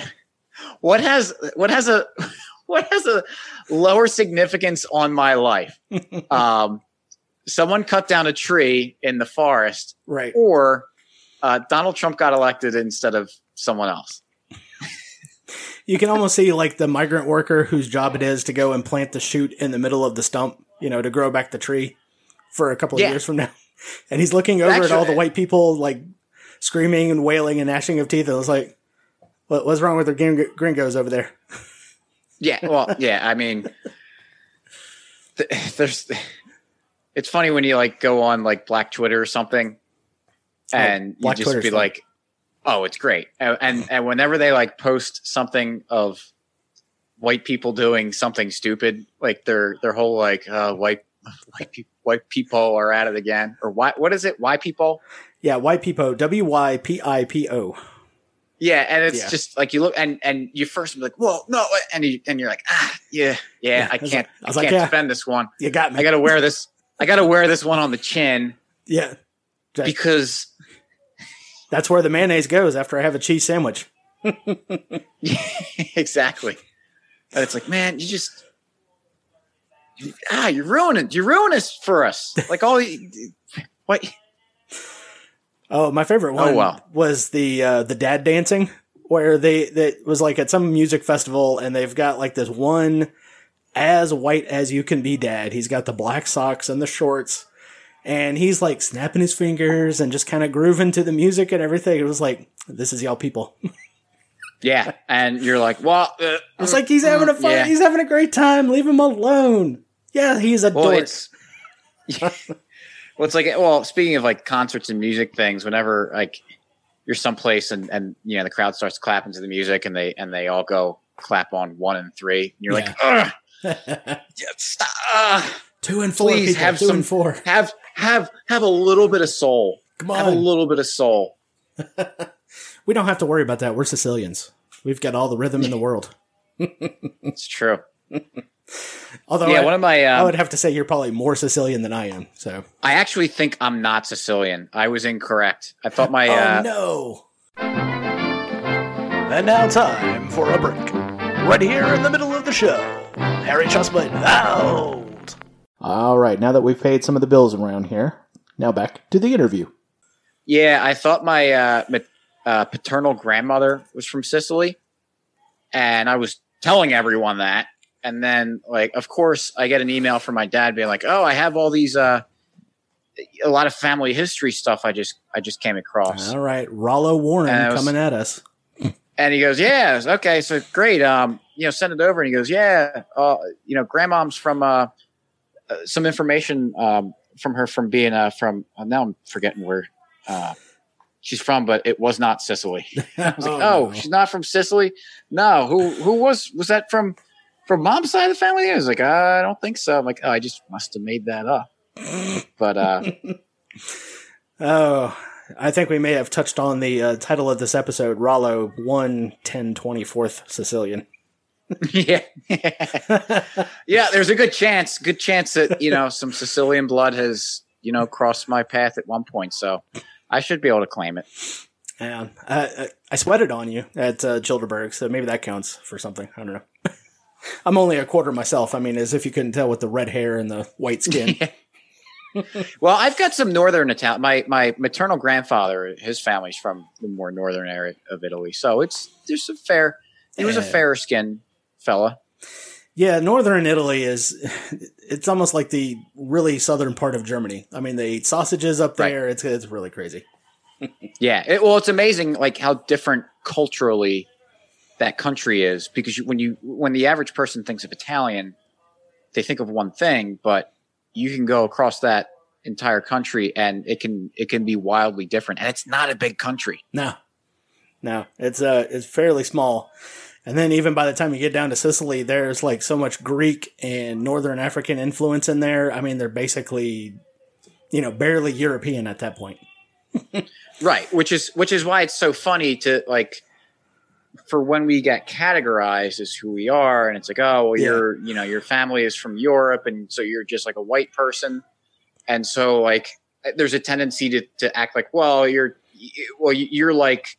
B: what has what has a what has a lower significance on my life um someone cut down a tree in the forest
A: Right.
B: or uh, donald trump got elected instead of someone else
A: You can almost see like the migrant worker whose job it is to go and plant the shoot in the middle of the stump, you know, to grow back the tree for a couple of
B: Yeah.
A: years from now. And he's looking over at all the white people like screaming and wailing and gnashing of teeth. And was like, what, what's wrong with the gring- gringos over there?
B: yeah well yeah i mean th- there's it's funny when you like go on like black twitter or something and
A: Black
B: you just
A: Twitter's
B: be
A: fun.
B: like oh it's great and, and and whenever they like post something of white people doing something stupid like their their whole like uh white white people white people are at it again or why what is it why people
A: Yeah, white people, W Y P I P O.
B: yeah and it's
A: Yeah.
B: just like you look and and you first be like whoa no and you and you're like ah yeah yeah,
A: Yeah,
B: i can't
A: I
B: i,
A: was like,
B: can't
A: yeah.
B: defend this one
A: You got me.
B: I got to wear this. I got to wear this one on the chin
A: yeah. Right.
B: because
A: That's where the mayonnaise goes after I have a cheese sandwich.
B: exactly. And it's like, man, you just ah, you're ruining, you're ruining this for us. Like all, the- what?
A: Oh, my favorite one
B: Oh, wow.
A: was the uh, the dad dancing, where they that was like at some music festival, and they've got like this one as white as you can be dad. He's got the black socks and the shorts, and he's like snapping his fingers and just kind of grooving to the music and everything. It was like, this is y'all people.
B: Yeah, and you're like, well, uh,
A: It's like he's having a fun.
B: Yeah.
A: He's having a great time. Leave him alone. Yeah, he's a
B: well,
A: dork.
B: it's well, it's like, well, speaking of like concerts and music things, whenever like you're someplace and and you know the crowd starts clapping to the music and they and they all go clap on one and three, and you're like, Ugh, yeah, stop. ah."
A: two and four.
B: Please
A: people,
B: have
A: two
B: some-
A: and four.
B: have have have a little bit of soul.
A: Come
B: Have a little bit of soul.
A: We don't have to worry about that. We're Sicilians. We've got all the rhythm in the world.
B: It's true.
A: Although
B: yeah,
A: I,
B: one of my
A: I
B: um,
A: would have to say you're probably more Sicilian than I am. So.
B: I actually think I'm not Sicilian. I was incorrect. I thought my uh,
A: oh no!
C: And now time for a break. Right here in the middle of the show. Harry Chessman out.
A: All right, now that we've paid some of the bills around here, now back to the interview.
B: yeah, I thought my uh, ma- uh, paternal grandmother was from Sicily, and I was telling everyone that. And then, like, of course, I get an email from my dad being like, "Oh, I have all these uh, a lot of family history stuff. I just I just came across."
A: All right, Rollo Warren
B: was-
A: coming at us.
B: And he goes, "Yeah, okay, so great. Um, you know, send it over." And he goes, "Yeah, uh, you know, grandmom's from uh, uh some information um from her from being uh from uh, now I'm forgetting where uh she's from, but it was not Sicily." I was like, "Oh,
A: no.
B: she's not from Sicily? No. Who who was was that from from mom's side of the family?" I was like, "I don't think so." I'm like, "Oh, I just must have made that up." But uh
A: Oh, I think we may have touched on the uh, title of this episode, Rollo 1 10 24th Sicilian.
B: yeah. yeah, there's a good chance, good chance that, you know, some Sicilian blood has, you know, crossed my path at one point. So I should be able to claim it.
A: Yeah. I, I sweated on you at uh, Childerberg, so maybe that counts for something. I don't know. I'm only a quarter myself. I mean, as if you couldn't tell with the red hair and the white skin.
B: well, I've got some northern Italian. My my maternal grandfather, his family's from the more northern area of Italy, so it's there's a fair. He was a fair skinned fella.
A: Yeah, northern Italy is it's almost like the really southern part of Germany. I mean, they eat sausages up there. Right. It's it's really crazy.
B: yeah, it, well, it's amazing like how different culturally that country is because when you when the average person thinks of Italian, they think of one thing, but you can go across that entire country and it can it can be wildly different. And it's not a big country.
A: No. No. It's uh it's fairly small. And then even by the time you get down to sicily there's like so much greek and northern african influence in there. I mean they're basically you know barely european at that point.
B: Right. Which is which is why it's so funny to like for when we get categorized as who we are and it's like oh well yeah. you're you know your family is from europe and so you're just like a white person. And so like there's a tendency to, to act like well you're well you're like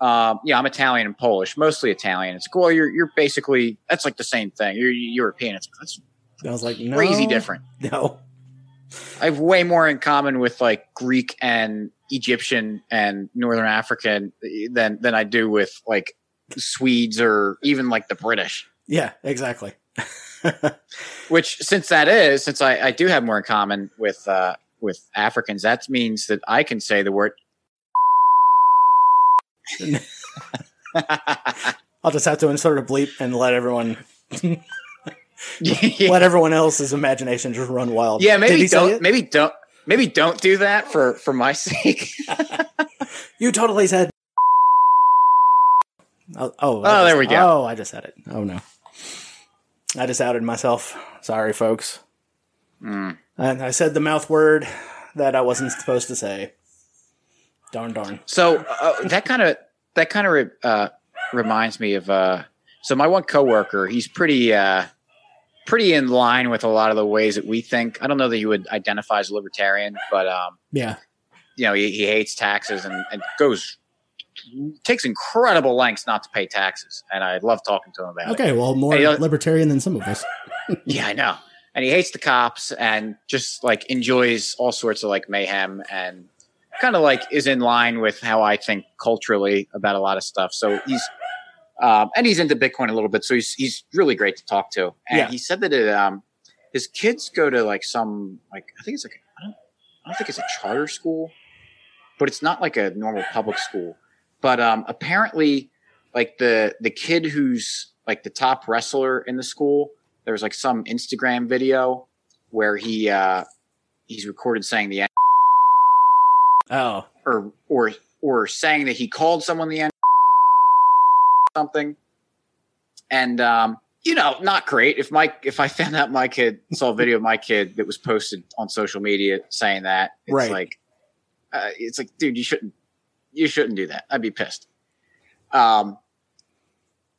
B: um, yeah i'm italian and polish mostly italian. It's like, well you're you're basically that's like the same thing. You're european. It's that's
A: I was like no,
B: crazy different.
A: no.
B: I have way more in common with like greek and egyptian and northern african than than i do with like Swedes or even like the British.
A: Yeah, exactly.
B: Which, since that is, since I, I do have more in common with uh, with Africans, that means that I can say the word.
A: I'll just have to insert a bleep and let everyone. let everyone else's imagination just run wild.
B: Yeah, maybe don't. Maybe don't. Maybe don't do that for for my sake.
A: you totally said Oh, oh,
B: oh just, there we go.
A: Oh, I just said it. Oh no, I just outed myself. Sorry, folks. Mm. And I said the mouth word that I wasn't supposed to say. Darn, darn.
B: So uh, that kind of that kind of uh, reminds me of. Uh, so my one coworker, he's pretty uh, pretty in line with a lot of the ways that we think. I don't know that he would identify as libertarian, but um,
A: yeah,
B: you know, he, he hates taxes and, and goes takes incredible lengths not to pay taxes, and I love talking to him about
A: okay, it. Okay, well, more libertarian than some of us.
B: yeah, I know. And he hates the cops and just like enjoys all sorts of like mayhem and kind of like is in line with how I think culturally about a lot of stuff. So he's um, and he's into Bitcoin a little bit, so he's he's really great to talk to. And yeah. he said that it, um, his kids go to like some like I think it's like I don't I don't think it's a charter school, but it's not like a normal public school. But um, apparently, like the the kid who's like the top wrestler in the school, there was like some Instagram video where he uh, he's recorded saying the
A: oh
B: or or or saying that he called someone the something, and um, you know, not great. If my if I found out my kid saw a video of my kid that was posted on social media saying that, it's right. like, uh, it's like, dude, you shouldn't you shouldn't do that. I'd be pissed. Um,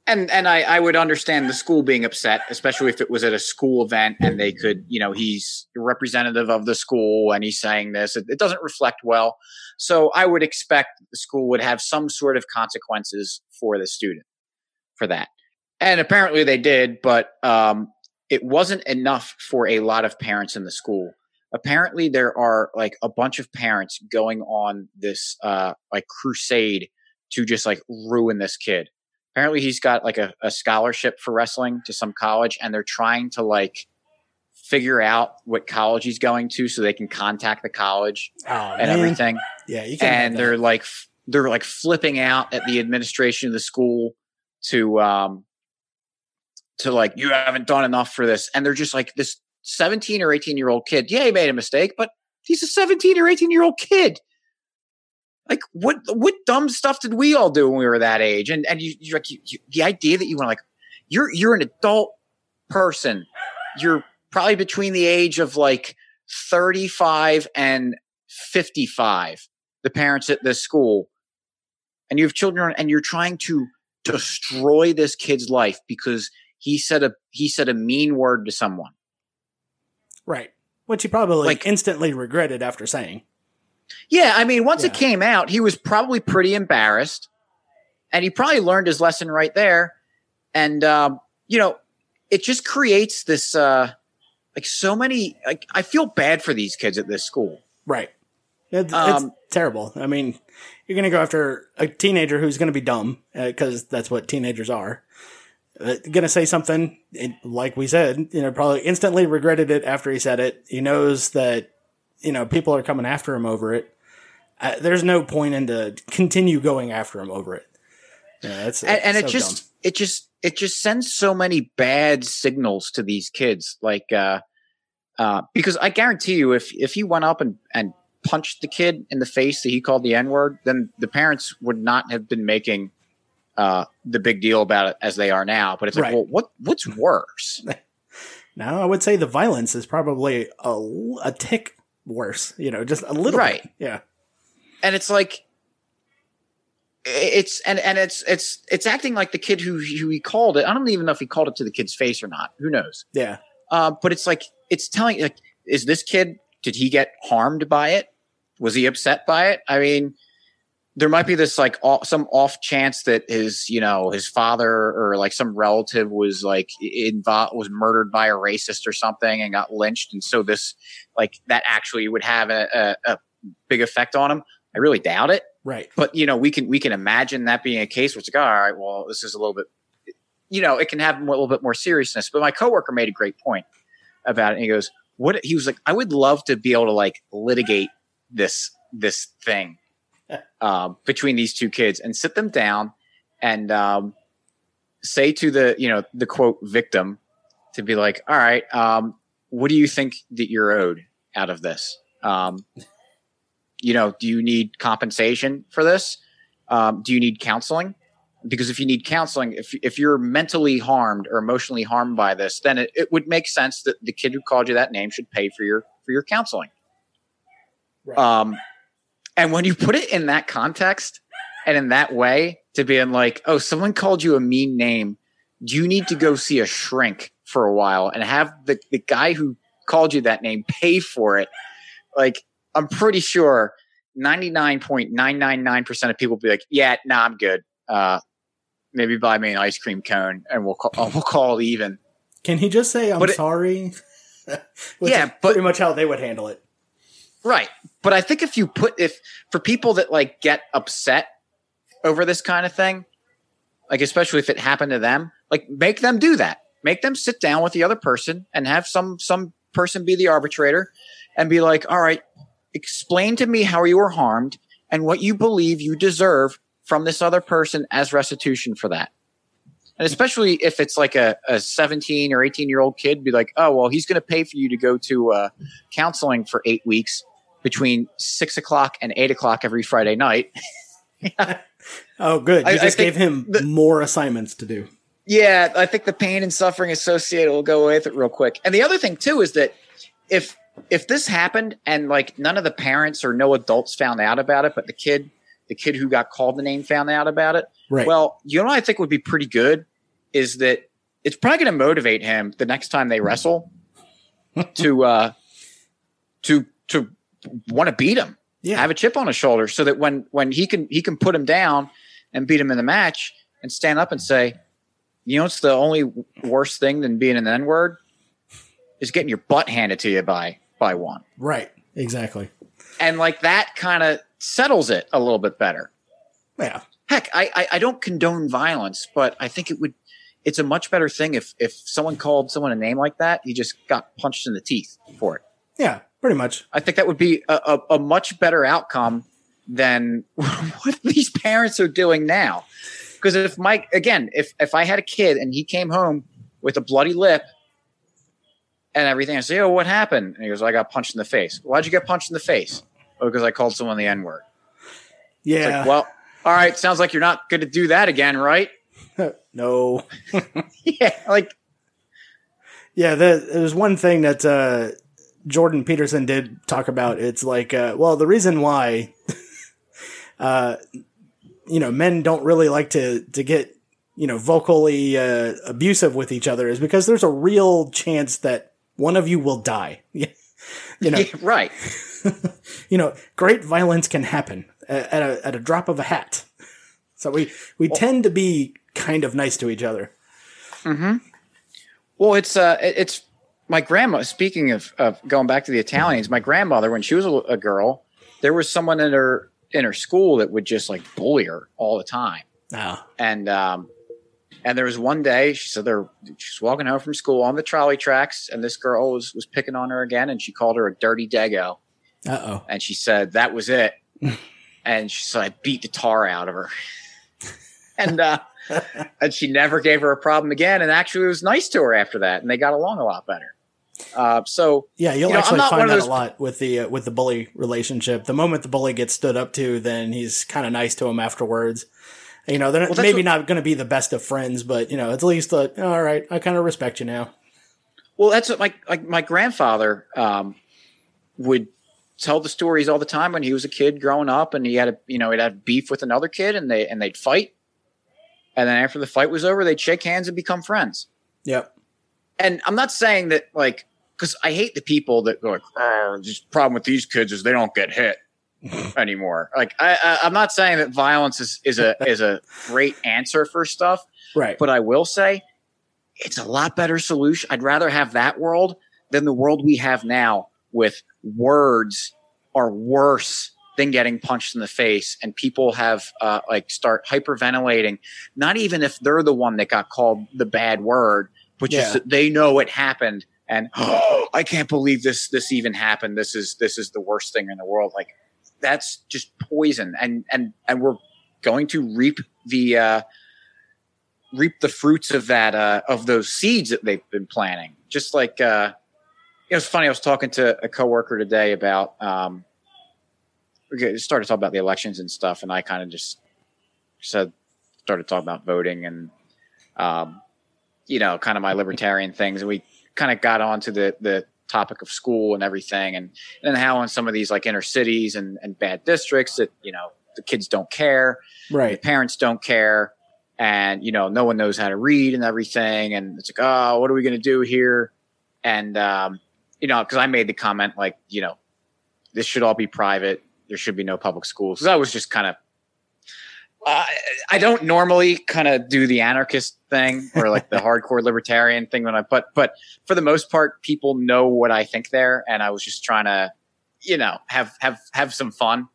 B: and and I, I would understand the school being upset, especially if it was at a school event and they could, you know, he's representative of the school and he's saying this. It, it doesn't reflect well. So I would expect the school would have some sort of consequences for the student for that. And apparently they did, but um, it wasn't enough for a lot of parents in the school apparently there are like a bunch of parents going on this uh like crusade to just like ruin this kid. Apparently he's got like a, a scholarship for wrestling to some college and they're trying to like figure out what college he's going to so they can contact the college oh, and man. everything.
A: Yeah you
B: can and they're like they're like flipping out at the administration of the school to um to like you haven't done enough for this. And they're just like this 17 or 18 year old kid. Yeah, he made a mistake, but he's a 17 or 18 year old kid. Like what what dumb stuff did we all do when we were that age? And and you, you, you the idea that you want like you're you're an adult person. You're probably between the age of like 35 and 55. the parents at this school and you have children and you're trying to destroy this kid's life because he said a he said a mean word to someone.
A: Right. Which he probably
B: Like-
A: instantly regretted after saying.
B: Yeah, I mean, once it came out, he was probably pretty embarrassed, and he probably learned his lesson right there. And um, you know, it just creates this uh, like so many. Like, I feel bad for these kids at this school.
A: Right. It,
B: Um,
A: it's terrible. I mean, you're going to go after a teenager who's going to be dumb because that's what teenagers are. Uh, going to say something it, like we said, you know, probably instantly regretted it after he said it. He knows that, you know, people are coming after him over it. Uh, there's no point in to continue going after him over it. Yeah, it's,
B: and, and
A: it's
B: it just
A: dumb.
B: it just it just sends so many bad signals to these kids like uh uh because i guarantee you if if he went up and and punched the kid in the face that he called the n word then the parents would not have been making uh the big deal about it as they are now but it's like
A: Right.
B: well what what's worse
A: Now, I would say the violence is probably a, a tick worse, you know, just a little
B: Right.
A: bit. Yeah.
B: and it's like it's and and it's it's it's acting like the kid who who he called it i don't even know if he called it to the kid's face or not who knows
A: Yeah.
B: Uh, but it's like it's telling like, is this kid did he get harmed by it? Was he upset by it? I mean, there might be this like off, some off chance that his you know his father or like some relative was like involved was murdered by a racist or something and got lynched, and so this like that actually would have a, a, a big effect on him. I really doubt it
A: Right.
B: but you know we can we can imagine that being a case where it's like all right well this is a little bit you know it can have a little bit more seriousness but my coworker made a great point about it and he goes what he was like i would love to be able to like litigate this this thing um, between these two kids and sit them down and um, say to the you know the quote victim to be like all right um, what do you think that you're owed out of this um, you know, do you need compensation for this? Um, do you need counseling? Because if you need counseling, if if you're mentally harmed or emotionally harmed by this, then it, it would make sense that the kid who called you that name should pay for your for your counseling.
A: Right.
B: Um, and when you put it in that context and in that way, to being like, oh, someone called you a mean name, do you need to go see a shrink for a while and have the, the guy who called you that name pay for it? Like, I'm pretty sure 99.999% of people will be like, yeah, nah, I'm good. Uh, maybe buy me an ice cream cone and we'll call, we'll call it even.
A: Can he just say, I'm
B: But it-
A: sorry? Which
B: Yeah, but-
A: pretty much how they would handle it.
B: Right. But I think if you put if for people that like get upset over this kind of thing, like especially if it happened to them, like make them do that. Make them sit down with the other person and have some some person be the arbitrator and be like, "All right, explain to me how you were harmed and what you believe you deserve from this other person as restitution for that." And especially if it's like a, a 17 or 18 year old kid, be like, oh, well, he's going to pay for you to go to uh, counseling for eight weeks between six o'clock and eight o'clock every Friday night.
A: Oh, good. You
B: I- I
A: just
B: think
A: gave him
B: the-
A: more assignments to do.
B: Yeah, I think the pain and suffering associated will go away with it real quick. And the other thing too is that if if this happened and like none of the parents or no adults found out about it, but the kid the kid who got called the name found out about it,
A: Right.
B: well, you know what I think would be pretty good is that it's probably going to motivate him the next time they wrestle to uh to to want to beat him
A: yeah.
B: have a chip on his shoulder so that when when he can he can put him down and beat him in the match and stand up and say, you know, it's the only worst thing than being an N word is getting your butt handed to you by by one,
A: right. Exactly.
B: and like that kind of settles it a little bit better.
A: Yeah.
B: Heck, I, I I don't condone violence, but I think it would. It's a much better thing if if someone called someone a name like that, he just got punched in the teeth for it.
A: Yeah. Pretty much.
B: I think that would be a, a, a much better outcome than what these parents are doing now. Because if Mike, again, if if I had a kid and he came home with a bloody lip and everything, I say, "Oh, what happened?" And he goes, "I got punched in the face." Why'd you get punched in the face? Oh, because I called someone the N word.
A: Yeah.
B: Like, well, all right, sounds like you're not going to do that again, right?
A: no.
B: yeah, like
A: Yeah, the, there's one thing that uh, Jordan Peterson did talk about. It's like, uh, well, the reason why uh, you know, men don't really like to to get you know vocally uh, abusive with each other is because there's a real chance that one of you will die. you know,
B: right.
A: you know, great violence can happen at at a, at a drop of a hat. So we we tend to be kind of nice to each other. Hmm.
B: Well, it's uh, it's my grandma. Speaking of, of going back to the Italians, my grandmother, when she was a, a girl, there was someone in her in her school that would just like bully her all the time.
A: Ah,
B: And um, and there was one day she said they're she's walking home from school on the trolley tracks, and this girl was was picking on her again, and she called her a dirty dago,
A: uh oh.
B: and she said that was it, and she said I beat the tar out of her, and uh, and she never gave her a problem again, and actually was nice to her after that, and they got along a lot better. Uh, so
A: Yeah, you'll
B: You know,
A: actually find that
B: those-
A: a lot with the uh, with the bully relationship. The moment the bully gets stood up to, then he's kind of nice to him afterwards. You know, they're
B: Well,
A: maybe
B: what-
A: not going to be the best of friends, but you know, at least uh, all right, I kind of respect you now.
B: Well, that's what my like my grandfather um, would tell the stories all the time when he was a kid growing up, and he had a you know he'd have beef with another kid, and they and they'd fight, and then after the fight was over, they'd shake hands and become friends.
A: Yep.
B: And I'm not saying that like because I hate the people that go like, oh, problem with these kids is they don't get hit anymore. Like I, I, I'm not saying that violence is is a is a great answer for stuff,
A: Right.
B: but I will say it's a lot better solution. I'd rather have that world than the world we have now with words are worse than getting punched in the face and people have uh, like start hyperventilating not even if they're the one that got called the bad word but just
A: Yeah.
B: that they know it happened and oh, I can't believe this this even happened this is this is the worst thing in the world like that's just poison and and and we're going to reap the uh reap the fruits of that uh, of those seeds that they've been planting. Just like uh, it was funny. I was talking to a coworker today about um, we started talking about the elections and stuff, and I kind of just said started talking about voting and um, you know kind of my libertarian things, and we kind of got onto the the topic of school and everything, and and how in some of these like inner cities and and bad districts that you know the kids don't care
A: right?
B: the parents don't care and you know no one knows how to read and everything and it's like oh what are we going to do here and um, you know because i made the comment like you know this should all be private there should be no public schools i was just kind of uh, i don't normally kind of do the anarchist thing or like the hardcore libertarian thing when i but but for the most part people know what i think there and i was just trying to you know have have have some fun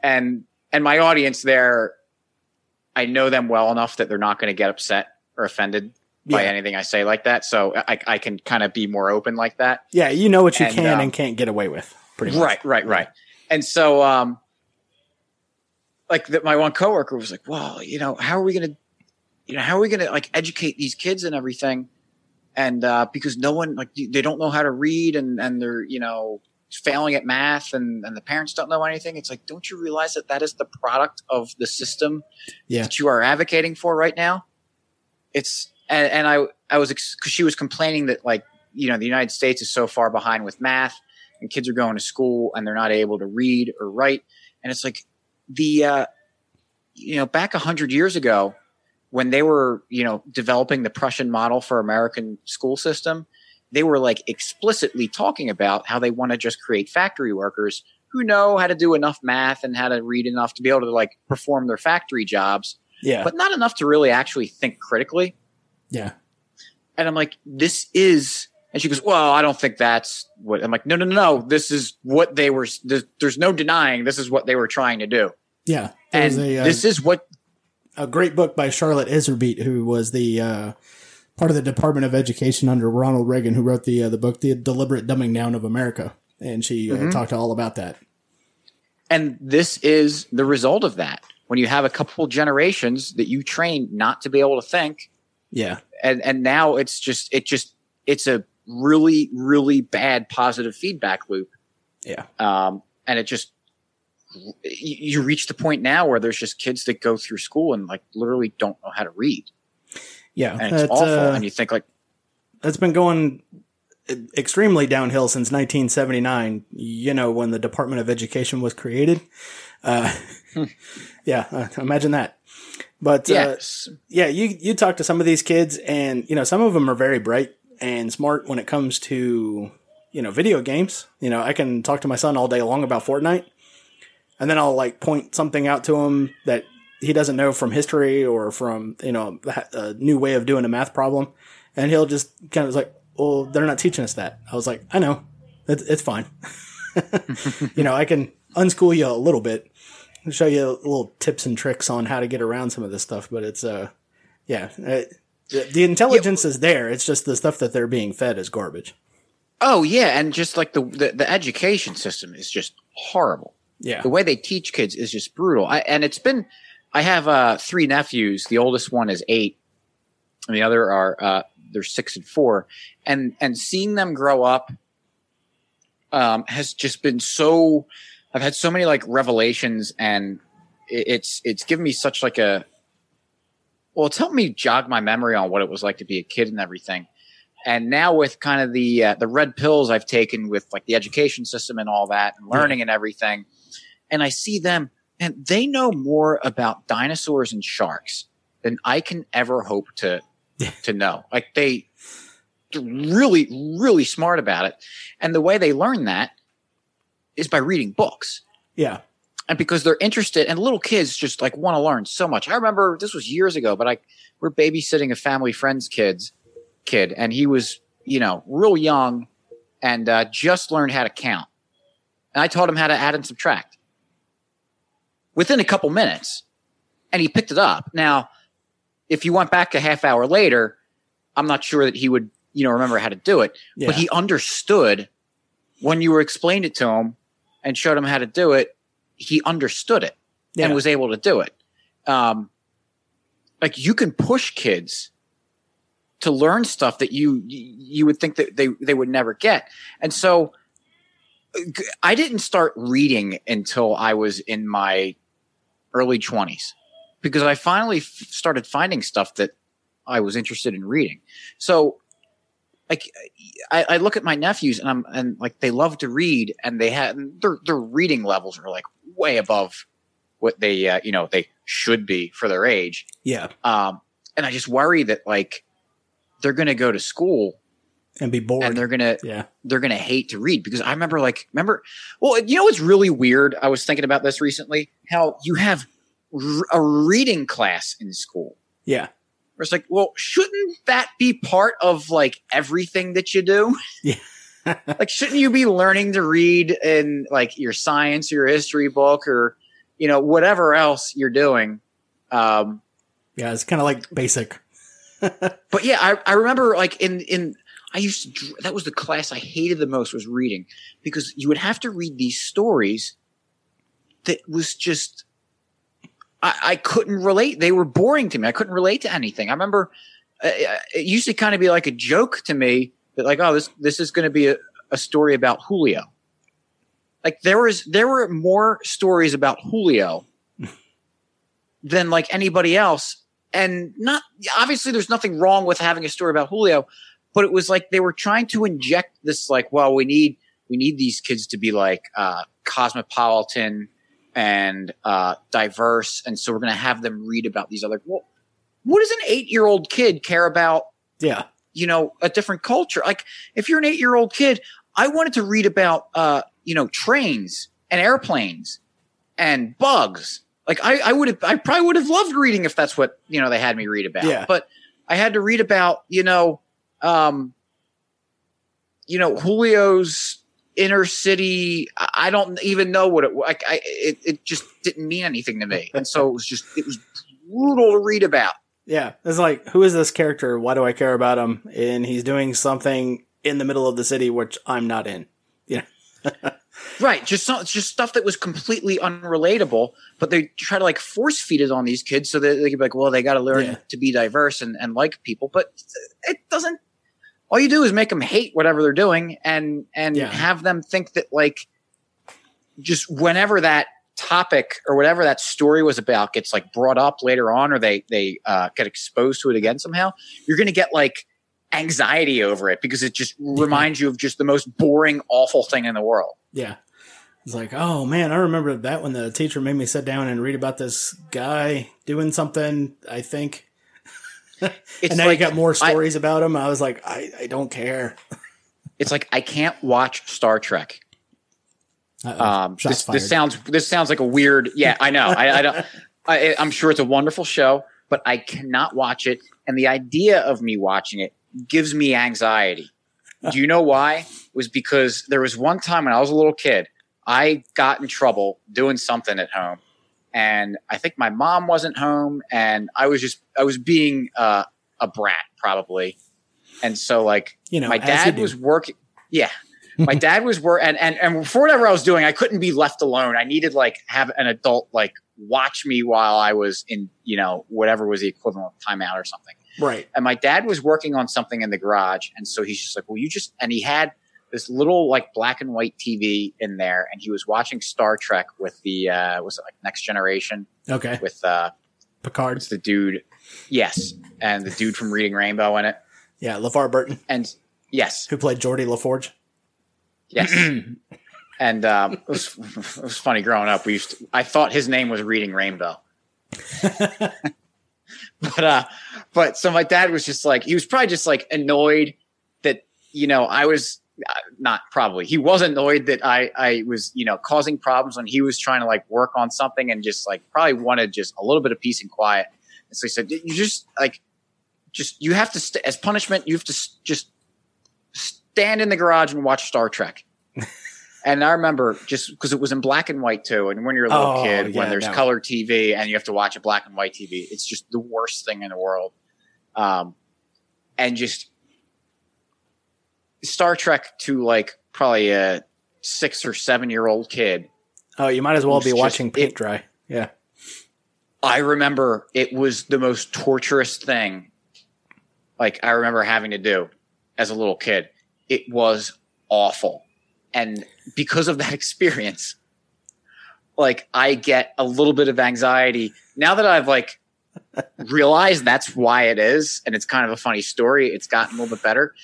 B: and and my audience there I know them well enough that they're not going to get upset or offended by anything I say like that. So I, I can kind of be more open like that.
A: Yeah, you know what you
B: And,
A: can
B: um,
A: and can't get away with. Pretty much.
B: Right, right, right. And so, um, like that, my one coworker was like, "Well, you know, how are we going to, you know, how are we going to like educate these kids and everything?" And uh, because no one like they don't know how to read and and they're you know failing at math and and the parents don't know anything. It's like, don't you realize that that is the product of the system
A: Yeah.
B: that you are advocating for right now? It's and, and I I was because she was complaining that like you know the United States is so far behind with math and kids are going to school and they're not able to read or write and it's like the uh, you know back a hundred years ago when they were you know developing the Prussian model for American school system they were like explicitly talking about how they want to just create factory workers who know how to do enough math and how to read enough to be able to like perform their factory jobs
A: Yeah.
B: but not enough to really actually think critically
A: yeah.
B: and I'm like, this is, and she goes, well, I don't think that's what I'm like, no, no, no, no. This is what they were, there's, there's no denying this is what they were trying to do.
A: Yeah.
B: And
A: a, uh,
B: this is what,
A: a great book by Charlotte Iserbyt, who was the uh, part of the Department of Education under Ronald Reagan, who wrote the uh, the book "The Deliberate Dumbing Down of America," and she uh,
B: Mm-hmm.
A: talked all about that.
B: and this is the result of that. When you have a couple generations that you train not to be able to think,
A: Yeah.
B: and, and now it's just, it just, it's a really, really bad positive feedback loop.
A: Yeah.
B: Um, and it just, you, you reach the point now where there's just kids that go through school and like literally don't know how to read.
A: Yeah.
B: and it's awful.
A: uh,
B: and you think like,
A: that's been going extremely downhill since 1979. You know, when the Department of Education was created. Uh, yeah, uh, imagine that. But uh, yeah, you you talk to some of these kids, and you know some of them are very bright and smart when it comes to you know video games. You know, I can talk to my son all day long about Fortnite, and then I'll like point something out to him that he doesn't know from history or from you know a new way of doing a math problem, and he'll just kind of like, "Well, they're not teaching us that." I was like, "I know, it's, it's fine." you know, I can unschool you a little bit, show you little tips and tricks on how to get around some of this stuff, but it's uh, yeah, uh, the, the intelligence is there. It's just the stuff that they're being fed is garbage.
B: Oh yeah, and just like the, the the education system is just horrible.
A: Yeah,
B: The way they teach kids is just brutal. I, and it's been. I have uh, three nephews. The oldest one is eight, and the other are uh, they're six and four. And and seeing them grow up um, has just been so. I've had so many like revelations, and it, it's it's given me such like a. Well, it's helped me jog my memory on what it was like to be a kid and everything. And now with kind of the uh, the red pills I've taken with like the education system and all that, and learning and everything, and I see them and they know more about dinosaurs and sharks than I can ever hope to to know. Like they they're really really smart about it, and the way they learn that is by reading books.
A: Yeah,
B: and because they're interested and little kids just like want to learn so much. I remember this was years ago, but I we're babysitting a family friend's kids kid and he was, you know, real young and uh, just learned how to count. And I taught him how to add and subtract within a couple minutes and he picked it up. Now, if you went back a half hour later, I'm not sure that he would, you know, remember how to do it,
A: yeah,
B: but he understood when you were explained it to him and showed him how to do it. He understood it
A: yeah.
B: and was able to do it. Um, like you can push kids to learn stuff that you you would think that they they would never get, and so I didn't start reading until I was in my early twenties because I finally f- started finding stuff that I was interested in reading. So, like, I, I look at my nephews and I'm and like they love to read and they have their their reading levels are like way above what they uh, you know they should be for their age.
A: yeah,
B: Um, and I just worry that like they're going to go to school
A: and be bored.
B: and they're going to
A: yeah,
B: they're going to hate to read because I remember like remember well you know what's really weird? I was thinking about this recently how you have r- a reading class in school.
A: Yeah,
B: where it's like well shouldn't that be part of like everything that you do
A: Yeah.
B: like shouldn't you be learning to read in like your science or your history book or you know whatever else you're doing um
A: yeah. It's kind of like basic.
B: but yeah, I, I remember like in in I used to that was the class I hated the most was reading because you would have to read these stories that was just I, I couldn't relate. They were boring to me. I couldn't relate to anything. I remember uh, it used to kind of be like a joke to me that like oh this this is going to be a, a story about Julio. Like there was there were more stories about Julio than like anybody else and not obviously there's nothing wrong with having a story about Julio, but it was like they were trying to inject this like, well, we need we need these kids to be like uh, cosmopolitan and uh, diverse, and so we're going to have them read about these other. Well, what does an eight year old kid care about?
A: Yeah,
B: You know, a different culture. Like if you're an eight year old kid, I wanted to read about uh, you know trains and airplanes and bugs. Like I, I would have, I probably would have loved reading if that's what you know they had me read about.
A: Yeah.
B: But I had to read about you know, um, you know Julio's inner city. I don't even know what it. Like I, it, it just didn't mean anything to me, and so it was just it was brutal to read about.
A: yeah. It's like, who is this character? Why do I care about him? And he's doing something in the middle of the city which I'm not in. You know.
B: Right, just some, just stuff that was completely unrelatable, but they try to like force feed it on these kids so that they can be like, well, they got to learn
A: Yeah.
B: to be diverse and, and like people, but it doesn't. All you do is make them hate whatever they're doing, and and
A: Yeah.
B: have them think that like, just whenever that topic or whatever that story was about gets like brought up later on, or they they uh, get exposed to it again somehow, you're going to get like anxiety over it because it just reminds you of just the most boring, awful thing in the world.
A: Yeah. It's like, oh man, I remember that when the teacher made me sit down and read about this guy doing something, I think.
B: It's
A: and now
B: like
A: you got more
B: I-
A: stories about him. I was like, I, I don't care.
B: it's like I can't watch Star Trek.
A: Uh-oh.
B: Um, this, this sounds this sounds like a weird. Yeah, I know. I, I don't. I, I'm sure it's a wonderful show, but I cannot watch it. And the idea of me watching it gives me anxiety. Do you know why? It was because there was one time when I was a little kid, I got in trouble doing something at home, and I think my mom wasn't home, and I was just I was being uh, a brat probably, and so like
A: you know,
B: my dad was working. Yeah, my dad was work, and, and and for whatever I was doing, I couldn't be left alone. I needed like have an adult like watch me while I was in you know whatever was the equivalent of timeout or something.
A: right.
B: And my dad was working on something in the garage, and so he's just like, "Well, you just," and he had this little like black and white TV in there, and he was watching Star Trek with the uh was it like Next Generation
A: Okay.
B: with uh
A: Picard.
B: it's the dude, yes, and the dude from Reading Rainbow in it,
A: Yeah. LeVar Burton,
B: and yes,
A: who played Geordi La Forge.
B: Yes. and um, it, was, it was funny growing up. We used to, I thought his name was Reading Rainbow. but uh, but so my dad was just like he was probably just like annoyed that you know I was not probably he was annoyed that I I was you know causing problems when he was trying to like work on something and just like probably wanted just a little bit of peace and quiet. And so he said, "You just like just you have to st- as punishment you have to s- just stand in the garage and watch Star Trek." And I remember just because it was in black and white too. And when you're a little
A: Oh,
B: kid,
A: yeah,
B: when there's
A: no.
B: color TV and you have to watch a black and white TV, it's just the worst thing in the world. Um, and just Star Trek to like probably a six or seven year old kid.
A: Oh, you might as well be
B: just-
A: watching paint
B: it-
A: dry. Yeah.
B: I remember it was the most torturous thing. Like I remember having to do as a little kid. It was awful. And because of that experience, like I get a little bit of anxiety now that I've like realized that's why it is. And it's kind of a funny story. It's gotten a little bit better.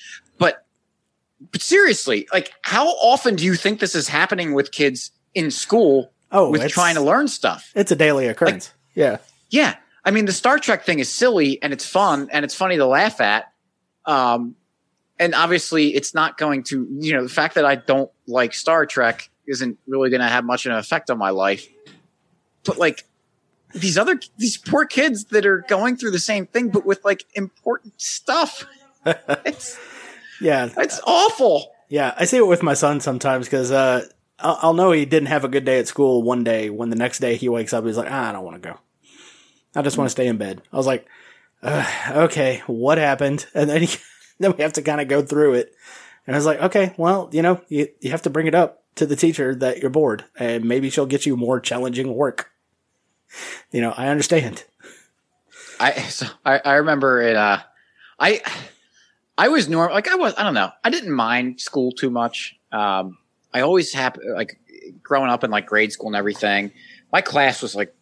B: But seriously, like how often do you think this is happening with kids in school
A: Oh,
B: with trying to learn stuff?
A: It's a daily occurrence. yeah.
B: Yeah. I mean, the Star Trek thing is silly and it's fun and it's funny to laugh at. Um, and obviously, it's not going to, you know, the fact that I don't like Star Trek isn't really going to have much of an effect on my life. But like these other, these poor kids that are going through the same thing, but with like important stuff. it's,
A: Yeah.
B: it's awful.
A: Yeah, I see it with my son sometimes because uh, I'll, I'll know he didn't have a good day at school one day when the next day he wakes up, he's like, ah, I don't want to go. I just want to stay in bed. I was like, okay, what happened? And then, he, then we have to kind of go through it. And I was like, okay, well, you know, you, you have to bring it up to the teacher that you're bored and maybe she'll get you more challenging work. You know, I understand.
B: I so I, I remember it. Uh, I I was normal. Like I was. I don't know. I didn't mind school too much. Um, I always have like growing up in like grade school and everything. My class was like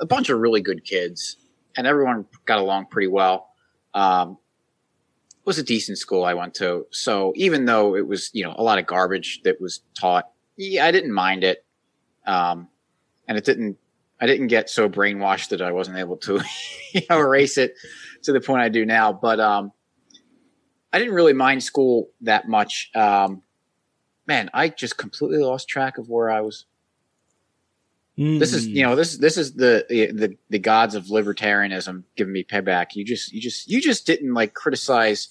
B: a bunch of really good kids, and everyone got along pretty well. Um, it was a decent school I went to. So even though it was you know a lot of garbage that was taught, yeah, I didn't mind it. Um, and it didn't I didn't get so brainwashed that I wasn't able to you know, erase it to the point I do now. But um, I didn't really mind school that much. Um, man, I just completely lost track of where I was. This is you know this this is the the the gods of libertarianism giving me payback. You just you just you just didn't like criticize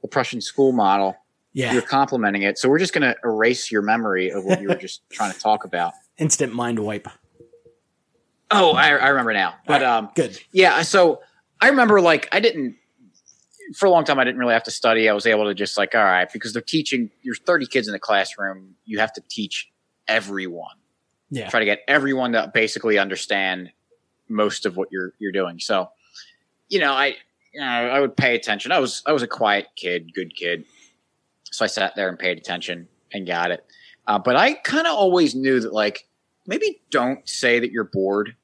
B: the Prussian school model.
A: yeah,
B: You're complimenting it, so we're just going to erase your memory of what you were just trying to talk about.
A: instant mind wipe.
B: Oh, I, I remember now. But um,
A: Good.
B: Yeah, so I remember like I didn't for a long time I didn't really have to study. I was able to just like, all right, because they're teaching you're 30 kids in the classroom, you have to teach everyone.
A: Yeah.
B: Try to get everyone to basically understand most of what you're you're doing. So, you know, I you know, I would pay attention. I was I was a quiet kid, good kid. So I sat there and paid attention and got it. Uh, but I kind of always knew that like maybe don't say that you're bored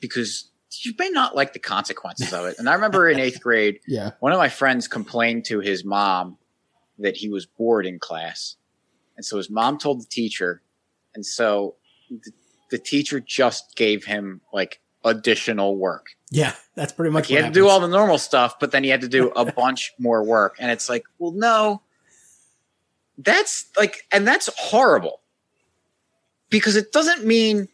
B: because you may not like the consequences of it. And I remember in eighth grade,
A: Yeah.
B: one of my friends complained to his mom that he was bored in class. And so his mom told the teacher. And so the, the teacher just gave him like additional work.
A: Yeah. That's pretty much
B: Like he had to do all the normal stuff, but then he had to do a bunch more work. And it's like, well, no, that's like, and that's horrible because it doesn't mean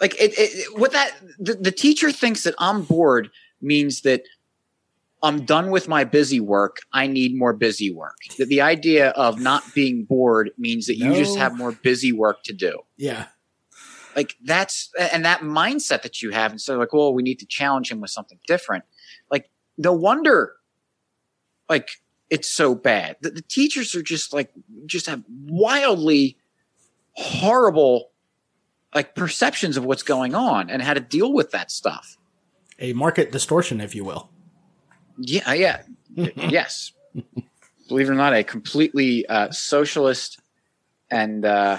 B: like it, it what that the, the teacher thinks that I'm bored means that I'm done with my busy work. I need more busy work. That the idea of not being bored means that you just have more busy work to do
A: Yeah.
B: like that's and that mindset that you have instead of like well we need to challenge him with something different like no wonder like it's so bad the, the teachers are just like just have wildly horrible like perceptions of what's going on and how to deal with that stuff.
A: A market distortion, if you will.
B: yeah yeah. Yes. Believe it or not a completely uh, socialist and uh,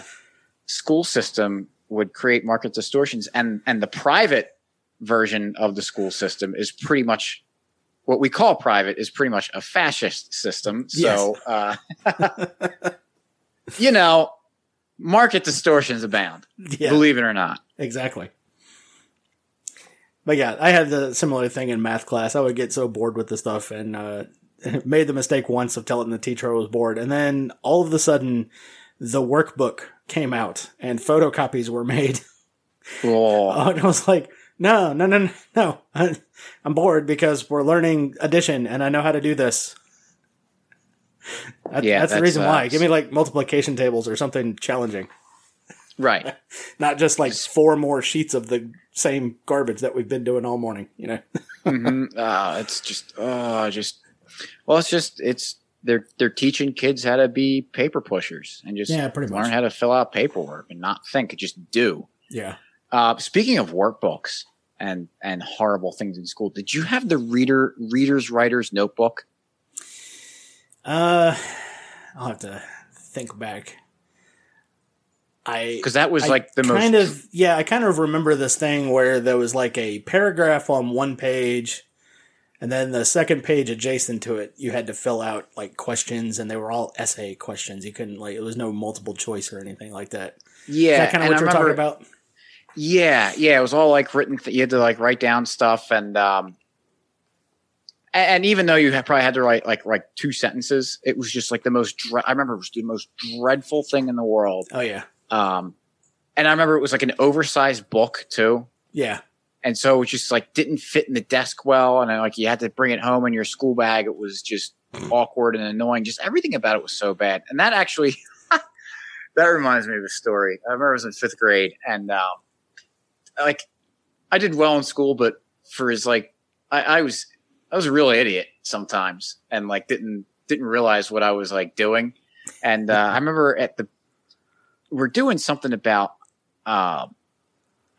B: school system would create market distortions. And and the private version of the school system is pretty much what we call private is pretty much a fascist system. So uh, you know market distortions abound
A: Yeah.
B: believe it or not
A: Exactly. But yeah, I had the similar thing in math class. I would get so bored with the stuff and uh, made the mistake once of telling the teacher I was bored. And then all of a sudden, the workbook came out and photocopies were made.
B: oh,
A: and I was like, no, no, no, no, no. I'm bored because we're learning addition and I know how to do this. That-
B: Yeah,
A: that's the reason why. Give me like multiplication tables or something challenging.
B: right
A: Not just like four more sheets of the same garbage that we've been doing all morning, you know?
B: hmm uh, it's just uh just well it's just it's they're they're teaching kids how to be paper pushers and just
A: Yeah, pretty
B: learn
A: much.
B: how to fill out paperwork and not think just do
A: Yeah.
B: uh speaking of workbooks and and horrible things in school did you have the reader readers writers notebook
A: Uh, I'll have to think back. I
B: because that was
A: I
B: like the most
A: kind of yeah, I kind of remember this thing where there was like a paragraph on one page, and then the second page adjacent to it, you had to fill out like questions, and they were all essay questions. You couldn't like it was no multiple choice or anything like that.
B: yeah
A: Is that kind of what
B: I
A: you're talking about?
B: Yeah, yeah, it was all like written. Th- you had to like write down stuff, and um, and even though you probably had to write like like two sentences, it was just like the most. Dre- I remember it was the most dreadful thing in the world.
A: Oh yeah,
B: Um, and I remember it was like an oversized book too,
A: yeah,
B: and so it just like didn't fit in the desk well, and then, like you had to bring it home in your school bag. It was just awkward and annoying. Just everything about it was so bad, and that actually. That reminds me of a story. I remember I was in fifth grade, and um, like I did well in school, but for his like I, I was I was a real idiot sometimes and like didn't didn't realize what I was like doing. And uh, I remember at the we're doing something about um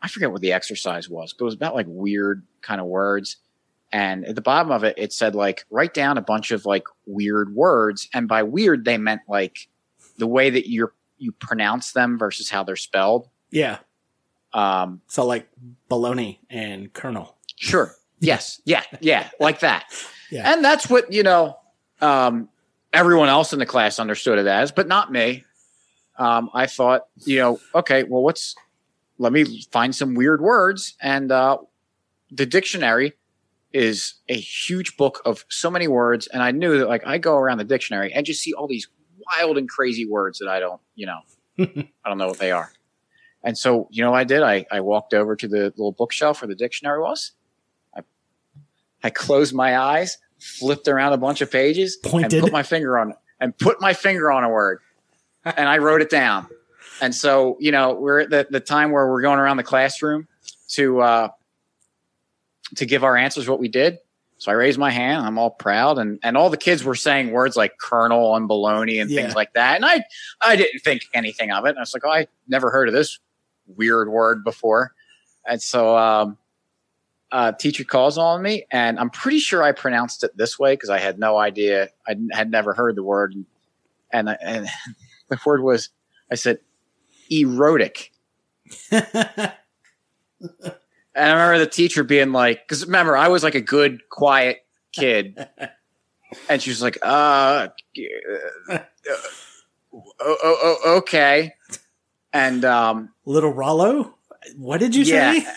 B: I forget what the exercise was, but it was about like weird kind of words. And at the bottom of it, it said like write down a bunch of like weird words, and by weird they meant like the way that you're you pronounce them versus how they're spelled.
A: yeah.
B: Um,
A: So like baloney and kernel.
B: Sure. Yes. Yeah. Yeah. Like that.
A: Yeah.
B: And that's what, you know, um, everyone else in the class understood it as, but not me. Um, I thought, you know, okay, well, what's, let me find some weird words. And, uh, the dictionary is a huge book of so many words. And I knew that like I go around the dictionary and just see all these wild and crazy words that I don't, you know, I don't know what they are. And so, you know, what I did, I, I walked over to the little bookshelf where the dictionary was. I, closed my eyes, flipped around a bunch of pages,
A: Pointed.
B: and put my finger on it, and put my finger on a word, and I wrote it down. And so, you know, we're at the, the time where we're going around the classroom to uh, to give our answers what we did. So I raised my hand. I'm all proud, and and all the kids were saying words like "kernel" and "baloney" and
A: Yeah.
B: things like that. And I I didn't think anything of it. And I was like, oh, I never heard of this weird word before. And so, um, uh, teacher calls on me, and I'm pretty sure I pronounced it this way because I had no idea. I had never heard the word, and and, I- and the word was I said erotic. And I remember the teacher being like, because remember, I was like a good, quiet kid. and she was like, uh, uh, oh, oh, oh, okay. And, um,
A: Little Rollo, what did you
B: Yeah.
A: say?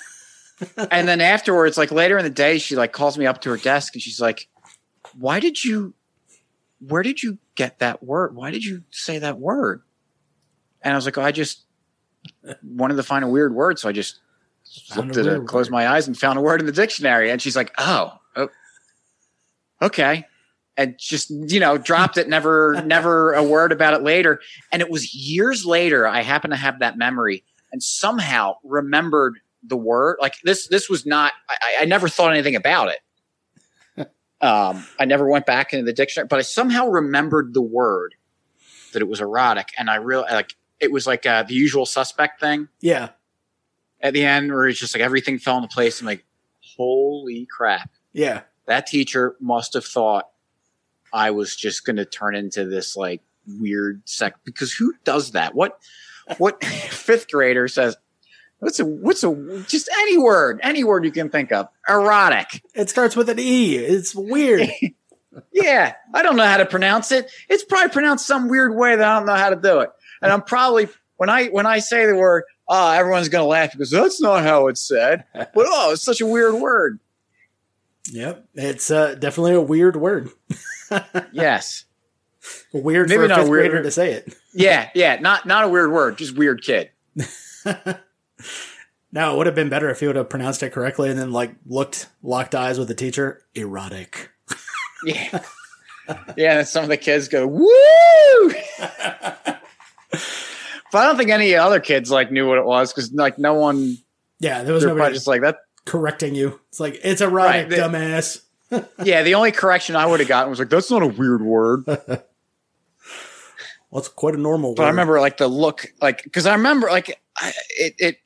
B: And then afterwards, like later in the day, she like calls me up to her desk and she's like, why did you, where did you get that word? Why did you say that word? And I was like, oh, I just wanted to find a weird word. So I just
A: Found
B: looked at it, closed my eyes and found a word in the dictionary. And she's like, oh, oh okay. And just, you know, dropped it, never, never a word about it later. And it was years later, I happened to have that memory and somehow remembered the word. Like this, this was not, I, I never thought anything about it. Um, I never went back into the dictionary, but I somehow remembered the word that it was erotic. And I real like, it was like uh, the usual suspect thing
A: Yeah,
B: at the end where it's just like everything fell into place. I'm like, holy crap.
A: yeah.
B: That teacher must have thought I was just going to turn into this like weird sec because who does that? What, what fifth grader says, what's a, what's a, just any word, any word you can think of. Erotic.
A: It starts with an E. It's weird.
B: Yeah. I don't know how to pronounce it. It's probably pronounced some weird way that I don't know how to do it. And I'm probably, when I, when I say the word, oh, everyone's going to laugh because that's not how it's said. But oh, it's such a weird word.
A: yep, it's uh, definitely a weird word.
B: Yes.
A: Weird
B: Maybe
A: for a
B: not
A: fifth
B: weird.
A: grader to say it.
B: Yeah, yeah, not not a weird word, just weird kid.
A: No, it would have been better if he would have pronounced it correctly and then like looked locked eyes with the teacher. Erotic.
B: Yeah, yeah. And some of the kids go woo, but I don't think any other kids like knew what it was because like no one.
A: Yeah, there was nobody
B: just like that.
A: correcting you. It's like it's erotic,
B: Right, they-
A: dumbass.
B: Yeah, the only correction I would have gotten was like that's not a weird word.
A: Well, it's quite a normal word.
B: But I remember like the look, like because I remember like I, it. it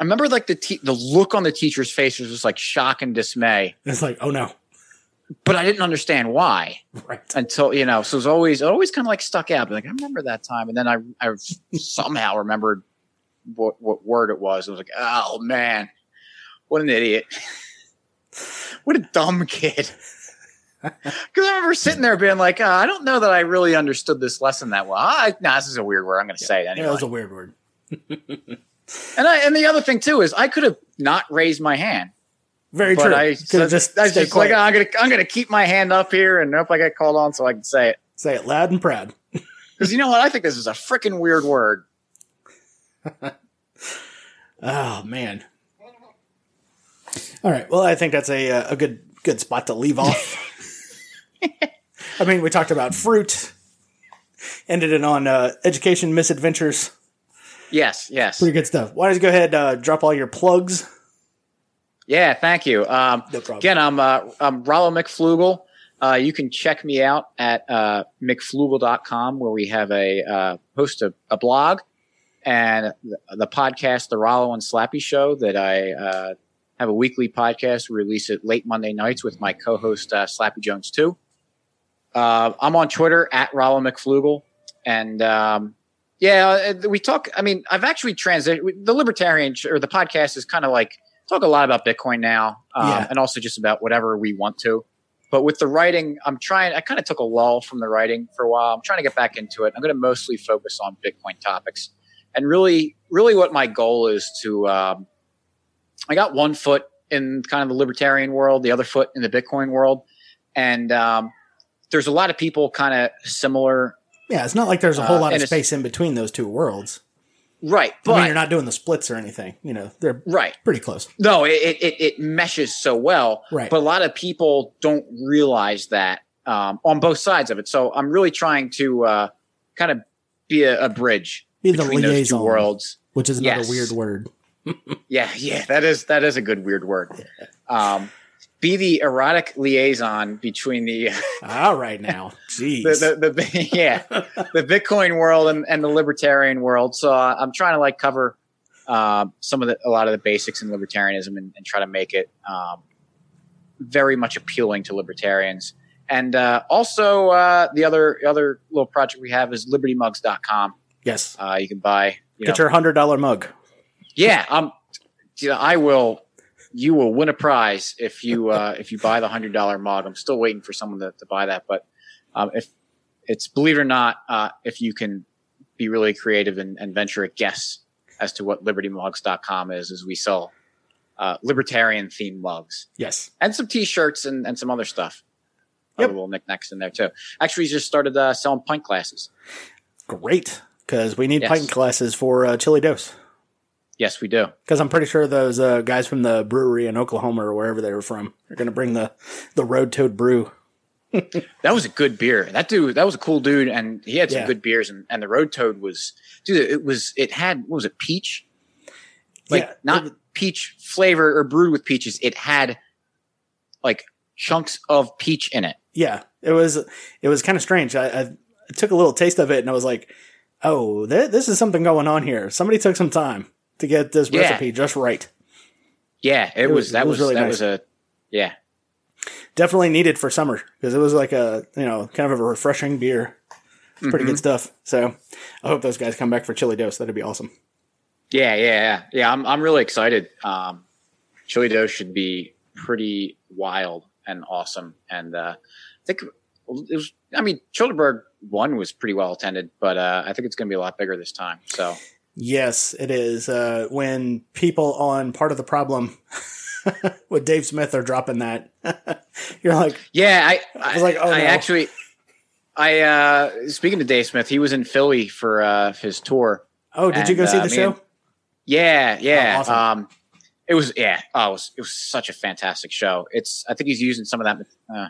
B: I remember like the te- the look on the teacher's face was just like shock and dismay,
A: it's like, oh no,
B: but I didn't understand why.
A: right?
B: until you know so it was always it always kind of like stuck out. Like i remember that time and then i i somehow remembered what what word it was. I was like oh man what an idiot. What a dumb kid. Because i remember sitting there being like oh, i don't know that i really understood this lesson that well. I, nah, this is a weird word. I'm going to say it
A: Yeah,
B: anyway
A: that was a weird word.
B: and i and the other thing too is i could have not raised my hand
A: Very
B: but
A: true.
B: i
A: Could have just
B: I just like
A: quiet.
B: "Oh, i'm gonna i'm gonna keep my hand up here and hope i get called on so i can say it
A: say it loud and proud.
B: Because you know what? I think this is a freaking weird word.
A: Oh man. All right. Well, I think that's a uh, a good good spot to leave off. I mean, we talked about fruit. Ended it on uh, education misadventures.
B: Yes, yes.
A: Pretty good stuff. Why don't you go ahead uh, drop all your plugs?
B: Yeah, thank you. Um,
A: No problem.
B: again, I'm, uh, I'm Rollo McFlugel. Uh, you can check me out at uh, mcflugel.com where we have a uh, host a, a blog and the, the podcast, The Rollo and Slappy Show, that I uh, have a weekly podcast. We release it late Monday nights with my co-host uh, Slappy Jones too. Uh, I'm on Twitter at Rollo McFlugel, and um, yeah, uh, we talk. I mean, I've actually transitioned. The Libertarian or the podcast is kind of like talk a lot about Bitcoin now, um,
A: Yeah.
B: and also just about whatever we want to. But with the writing, I'm trying. I kind of took a lull from the writing for a while. I'm trying to get back into it. I'm going to mostly focus on Bitcoin topics, and really, really, what my goal is to. Um, I got one foot in kind of the libertarian world, the other foot in the Bitcoin world, and um, there's a lot of people kind of similar,
A: Yeah, it's not like there's a whole
B: Uh,
A: lot of space in between those two worlds.
B: right? But
A: I mean, you're not doing the splits or anything. You know, they're
B: right.
A: pretty close.
B: No, it, it, it, meshes so well.
A: Right.
B: But a lot of people don't realize that um, on both sides of it. So I'm really trying to uh, kind of be a, a bridge
A: Be the
B: between those two
A: liaison.
B: worlds.
A: Which is another
B: Yes.
A: weird word.
B: Yeah, yeah, that is that is a good weird word. Um, be the erotic liaison between the
A: All right now. Jeez.
B: the, the, the yeah the Bitcoin world and, and the libertarian world. So uh, I'm trying to like cover um, some of the a lot of the basics in libertarianism and, and try to make it um, very much appealing to libertarians. And uh, also uh, the other other little project we have is libertymugs.com.
A: yes.
B: Uh, you can buy you
A: Get
B: know,
A: your hundred dollar mug.
B: yeah um I will you will win a prize if you uh, if you buy the hundred dollar mug. I'm still waiting for someone to, to buy that, but um, if it's believe it or not, uh, if you can be really creative and, and venture a guess as to what libertymugs.com is, is we sell uh, libertarian themed mugs
A: Yes.
B: and some t-shirts and, and some other stuff.
A: Yep.
B: Other little knickknacks in there too. Actually, he's just started uh, selling pint glasses.
A: Great. Because we need
B: Yes.
A: pint glasses for uh, Chili Dose.
B: Yes, we do.
A: Because I'm pretty sure those uh, guys from the brewery in Oklahoma or wherever they were from are going to bring the, the Road Toad Brew.
B: That was a good beer. That dude, that was a cool dude, and he had some
A: Yeah.
B: good beers. And, and the Road Toad was, dude, it was, it had, what was it, peach? Like
A: Yeah,
B: not
A: it-
B: peach flavor or brewed with peaches. It had like chunks of peach in it.
A: Yeah, it was it was kind of strange. I, I took a little taste of it and I was like, "Oh, th- this is something going on here. Somebody took some time to get this
B: Yeah.
A: recipe just right.
B: Yeah, it,
A: was-
B: was, that
A: it was
B: was,
A: really
B: that
A: nice.
B: was a, yeah.
A: Definitely needed for summer because it was like a you know kind of a refreshing beer. It's pretty
B: Mm-hmm.
A: good stuff. So I hope those guys come back for Chili Dose. That'd be awesome.
B: Yeah, yeah, yeah. Yeah, I'm I'm really excited. Um Chili Dose should be pretty wild and awesome. And uh I think it was I mean, Childerberg one was pretty well attended, but uh I think it's gonna be a lot bigger this time. So
A: Yes, it is. Uh, when people on part of the problem with Dave Smith are dropping that, you're like,
B: yeah, I I,
A: was like, oh,
B: I
A: no.
B: actually I uh speaking to Dave Smith, he was in Philly for uh his tour.
A: "Oh, did you go see
B: uh,
A: the show?"
B: and- Yeah, yeah.
A: Oh, awesome.
B: Um, it was yeah. Oh, it was it was such a fantastic show. It's I think he's using some of that. Uh,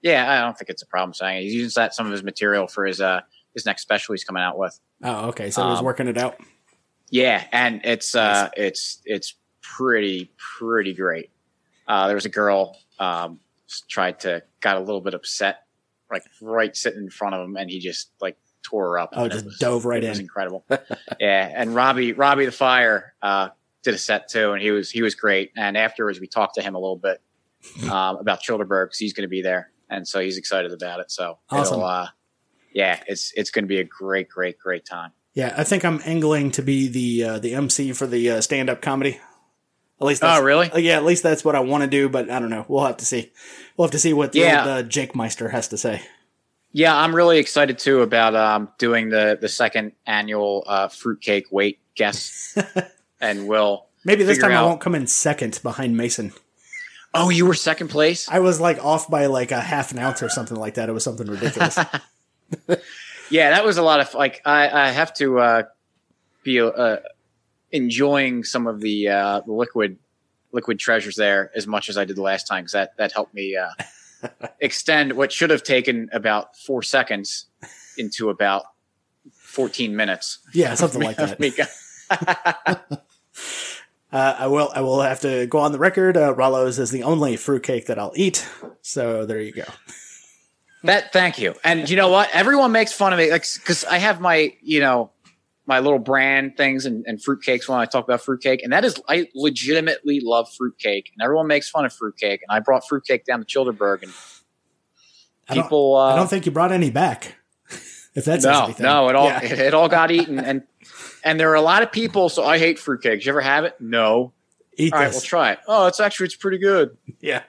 B: yeah, I don't think it's a problem saying it. he's using that some of his material for his uh his next special he's coming out with.
A: Oh, okay. So he was
B: Um,
A: working it out.
B: Yeah, and it's uh it's it's pretty pretty great. Uh, there was a girl um tried to got a little bit upset, like right sitting in front of him, and he just like tore her up.
A: Oh, just
B: was-
A: dove right
B: it was
A: in.
B: incredible. yeah, and Robbie Robbie the Fire uh, did a set too, and he was he was great. And afterwards, we talked to him a little bit um, about Childerberg because he's going to be there, and so he's excited about it. So
A: Awesome.
B: uh, yeah, it's it's going to be a great, great, great time.
A: Yeah, I think I'm angling to be the uh, the MC for the uh, stand up comedy. At least, that's,
B: Oh, really?
A: uh, yeah, at least that's what I want to do. But I don't know. We'll have to see. We'll have to see what the
B: Yeah.
A: Jake Meister has to say.
B: Yeah, I'm really excited too about um, doing the the second annual uh, fruitcake weight guess, and we'll
A: Maybe this time I won't come in second behind Mason.
B: Oh, you were second place.
A: I was like off by like a half an ounce or something like that. It was something ridiculous.
B: Yeah, that was a lot of like I, I have to uh, be uh, enjoying some of the uh, liquid liquid treasures there as much as I did the last time because that that helped me uh, extend what should have taken about four seconds into about fourteen minutes.
A: yeah, something like that. Uh, I will. I will have to go on the record. Uh, Rollo's is the only fruitcake that I'll eat. So there you go.
B: That thank you. And you know what? Everyone makes fun of me like because I have my you know my little brand things and, and fruitcakes when I talk about fruitcake, and that is I legitimately love fruitcake, and everyone makes fun of fruitcake. And I brought fruitcake down to Childerberg, and
A: I don't-
B: people. uh,
A: I don't think you brought any back. If that's
B: no,
A: anything.
B: no, it all
A: Yeah.
B: it, it all got eaten, and and there are a lot of people. So I hate fruitcake. Did you ever have it? No.
A: eat
B: All right,
A: this.
B: we'll try it. Oh, it's actually it's pretty good.
A: Yeah.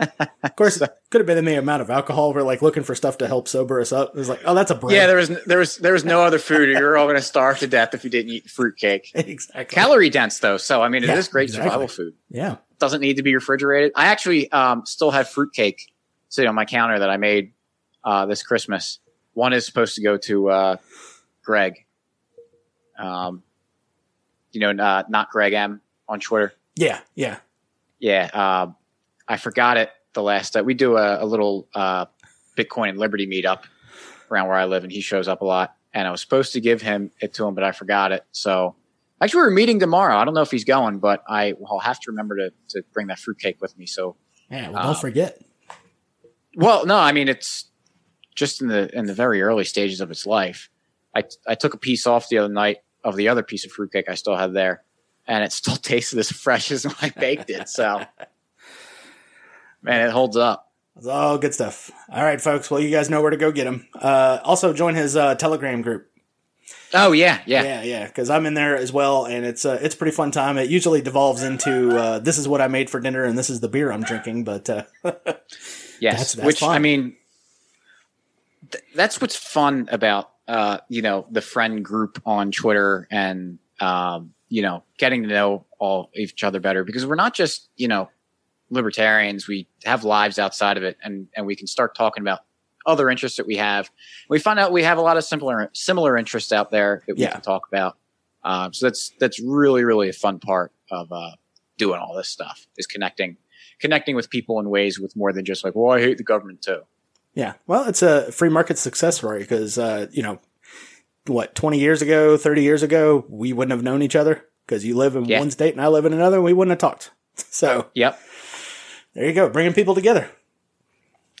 A: Of course, it could have been the amount of alcohol. We're like looking for stuff to help sober us up. It was like, oh, that's a bread.
B: Yeah, there was there was there was no other food. You're all going to starve to death if you didn't eat fruitcake.
A: exactly.
B: Calorie dense though, so I mean it
A: Yeah,
B: is great
A: exactly.
B: survival food.
A: yeah.
B: doesn't need to be refrigerated. I actually um, still have fruitcake sitting on my counter that I made uh, this Christmas. One is supposed to go to uh, Greg. Um, you know, uh, not Greg M on Twitter.
A: Yeah. Yeah.
B: Yeah, uh, I forgot it the last. Uh, we do a, a little uh, Bitcoin and Liberty meetup around where I live, and he shows up a lot. And I was supposed to give him it to him, but I forgot it. So actually, we're meeting tomorrow. I don't know if he's going, but I will have to remember to to bring that fruitcake with me. So
A: Yeah. Well,
B: Um,
A: don't forget.
B: Well, no, I mean it's just in the in the very early stages of its life. I I took a piece off the other night of the other piece of fruitcake I still had there, and it still tasted as fresh as when I baked it. So, man, it holds up.
A: It's all good stuff. All right, folks. Well, you guys know where to go get him. Uh, also, join his uh, Telegram group.
B: Oh yeah, yeah,
A: Yeah, yeah, because I'm in there as well, and it's uh, it's a pretty fun time. It usually devolves into uh, this is what I made for dinner, and this is the beer I'm drinking. But uh,
B: yes.
A: That's- that's
B: Which
A: fun.
B: I mean, th- that's what's fun about uh, you know the friend group on Twitter and um, you know getting to know all each other better because we're not just you know libertarians. We have lives outside of it, and and we can start talking about other interests that we have. We find out we have a lot of similar similar interests out there that we
A: Yeah.
B: can talk about. Um, so that's that's really really a fun part of uh, doing all this stuff is connecting connecting with people in ways with more than just like, well, I hate the government too.
A: yeah, well, it's a free market success story because uh, you know what, 20 years ago, 30 years ago, we wouldn't have known each other because you live in
B: Yeah.
A: one state and I live in another, and we wouldn't have talked. So
B: Yep,
A: there you go, bringing people together.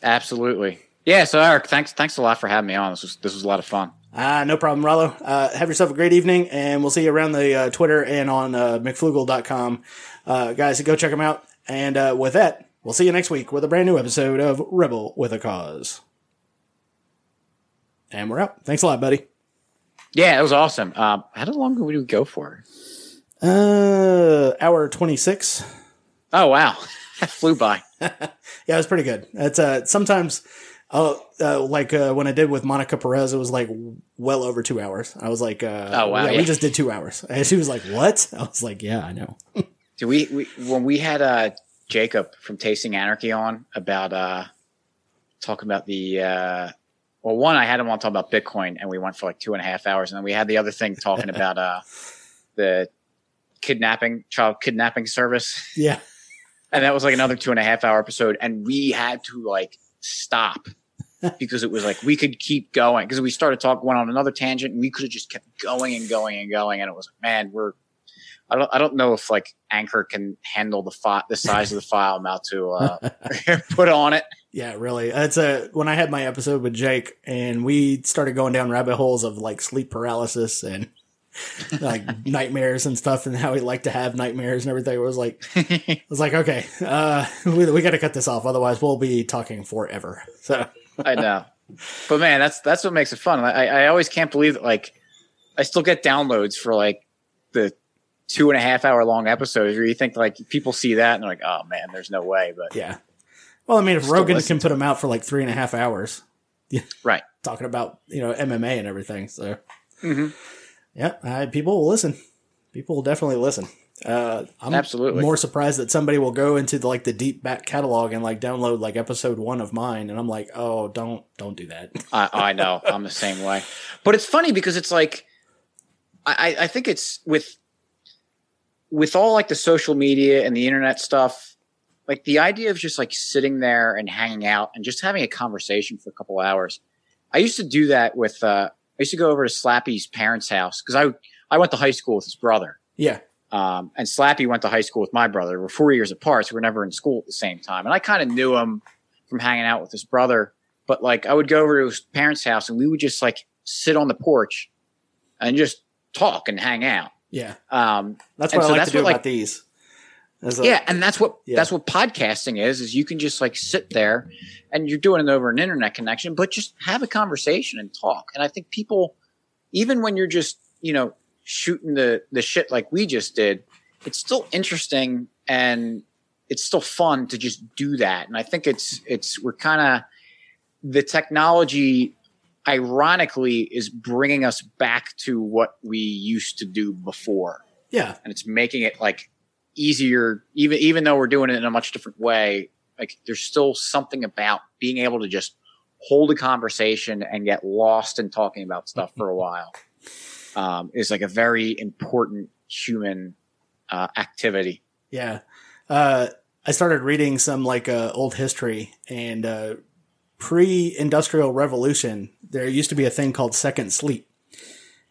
B: absolutely. Yeah. So Eric, thanks thanks a lot for having me on. This was this was a lot of fun.
A: Ah, no problem, Rollo. Uh, have yourself a great evening, and we'll see you around the uh, Twitter and on uh, McFlugel.com. Uh, guys, go check them out. And uh, with that, we'll see you next week with a brand new episode of Rebel with a Cause. And we're out. Thanks a lot, buddy.
B: Yeah, it was awesome. Um, how long did we go for?
A: Uh, hour 26.
B: Oh wow, flew by.
A: Yeah, it was pretty good. It's uh, sometimes, uh, uh, like uh, when I did with Monica Perez, it was like well over two hours. I was like, uh,
B: Oh, wow,
A: yeah, we just did two hours. And she was like, what? I was like, yeah, I know.
B: Do we, we when we had uh, Jacob from Tasting Anarchy on about uh, talking about the uh, well, one I had him on talking about Bitcoin, and we went for like two and a half hours, and then we had the other thing talking about uh, the kidnapping child kidnapping service,
A: Yeah.
B: And that was like another two and a half hour episode, and we had to like stop. because it was like we could keep going because we started talking went on another tangent and we could have just kept going and going and going and it was like man we're I don't I don't know if like Anchor can handle the fi- the size of the file I'm about to uh, put on it.
A: Yeah, really. It's a when I had my episode with Jake and we started going down rabbit holes of like sleep paralysis and like nightmares and stuff and how he liked to have nightmares and everything. It was like I was like, okay, uh, we, we got to cut this off, otherwise we'll be talking forever. So
B: I know, but man, that's that's what makes it fun. I I always can't believe that like I still get downloads for like the two and a half hour long episodes where you think like people see that and they're like, oh man, there's no way. But
A: yeah. Well, I mean, if Rogan can put them out for like three and a half hours,
B: right.
A: talking about you know MMA and everything. So
B: Mhm.
A: Yeah, I, people will listen. People will definitely listen. Uh, I'm
B: Absolutely.
A: more surprised that somebody will go into the, like the deep back catalog and like download like episode one of mine, and I'm like, oh, don't don't do that.
B: I, I know I'm the same way, but it's funny because it's like I, I think it's with with all like the social media and the internet stuff. Like the idea of just like sitting there and hanging out and just having a conversation for a couple hours. I used to do that with. Uh, I used to go over to Slappy's parents' house because I I went to high school with his brother.
A: Yeah,
B: Um, and Slappy went to high school with my brother. We're four years apart, so we're never in school at the same time. And I kind of knew him from hanging out with his brother. But like, I would go over to his parents' house, and we would just like sit on the porch and just talk and hang out.
A: yeah.
B: Um,
A: That's
B: And
A: what
B: so
A: I like
B: that's
A: to do
B: what,
A: about
B: like-
A: these. Uh,
B: yeah, and that's what
A: Yeah.
B: that's what podcasting is. Is you can just like sit there, and you're doing it over an internet connection, but just have a conversation and talk. And I think people, even when you're just you know shooting the the shit like we just did, it's still interesting and it's still fun to just do that. And I think it's it's we're kind of the technology ironically is bringing us back to what we used to do before
A: yeah,
B: and it's making it like easier even even though we're doing it in a much different way like there's still something about being able to just hold a conversation and get lost in talking about stuff for a while um, is like a very important human uh, activity
A: yeah. Uh, I started reading some like uh, old history and uh, pre-industrial revolution. There used to be a thing called second sleep,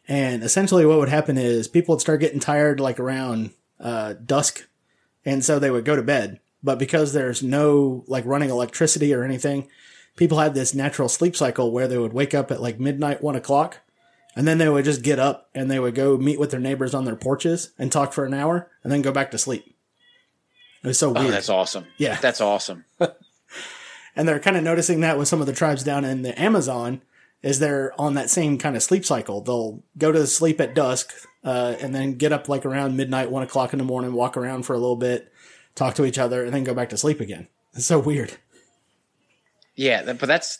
A: and essentially what would happen is people would start getting tired like around uh, dusk, and so they would go to bed. But because there's no like running electricity or anything, people had this natural sleep cycle where they would wake up at like midnight, one o'clock, and then they would just get up and they would go meet with their neighbors on their porches and talk for an hour and then go back to sleep. It was so
B: oh
A: weird.
B: that's awesome
A: Yeah.
B: that's awesome
A: and they're kind of noticing that with some of the tribes down in the Amazon is they're on that same kind of sleep cycle. They'll go to sleep at dusk, uh, and then get up like around midnight, one o'clock in the morning, walk around for a little bit, talk to each other, and then go back to sleep again. It's so weird.
B: Yeah, but that's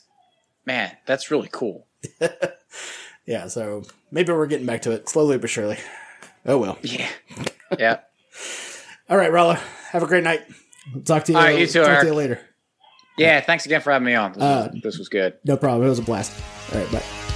B: man, that's really cool.
A: Yeah, so maybe we're getting back to it slowly but surely. Oh well.
B: Yeah, yeah.
A: All right, Rollo. Have a great night. Talk to you.
B: All right, you too,
A: Talk
B: Eric.
A: to you later.
B: Yeah, thanks again for having me on. This,
A: Uh,
B: was, this was good.
A: No problem. It was a blast. All right, bye.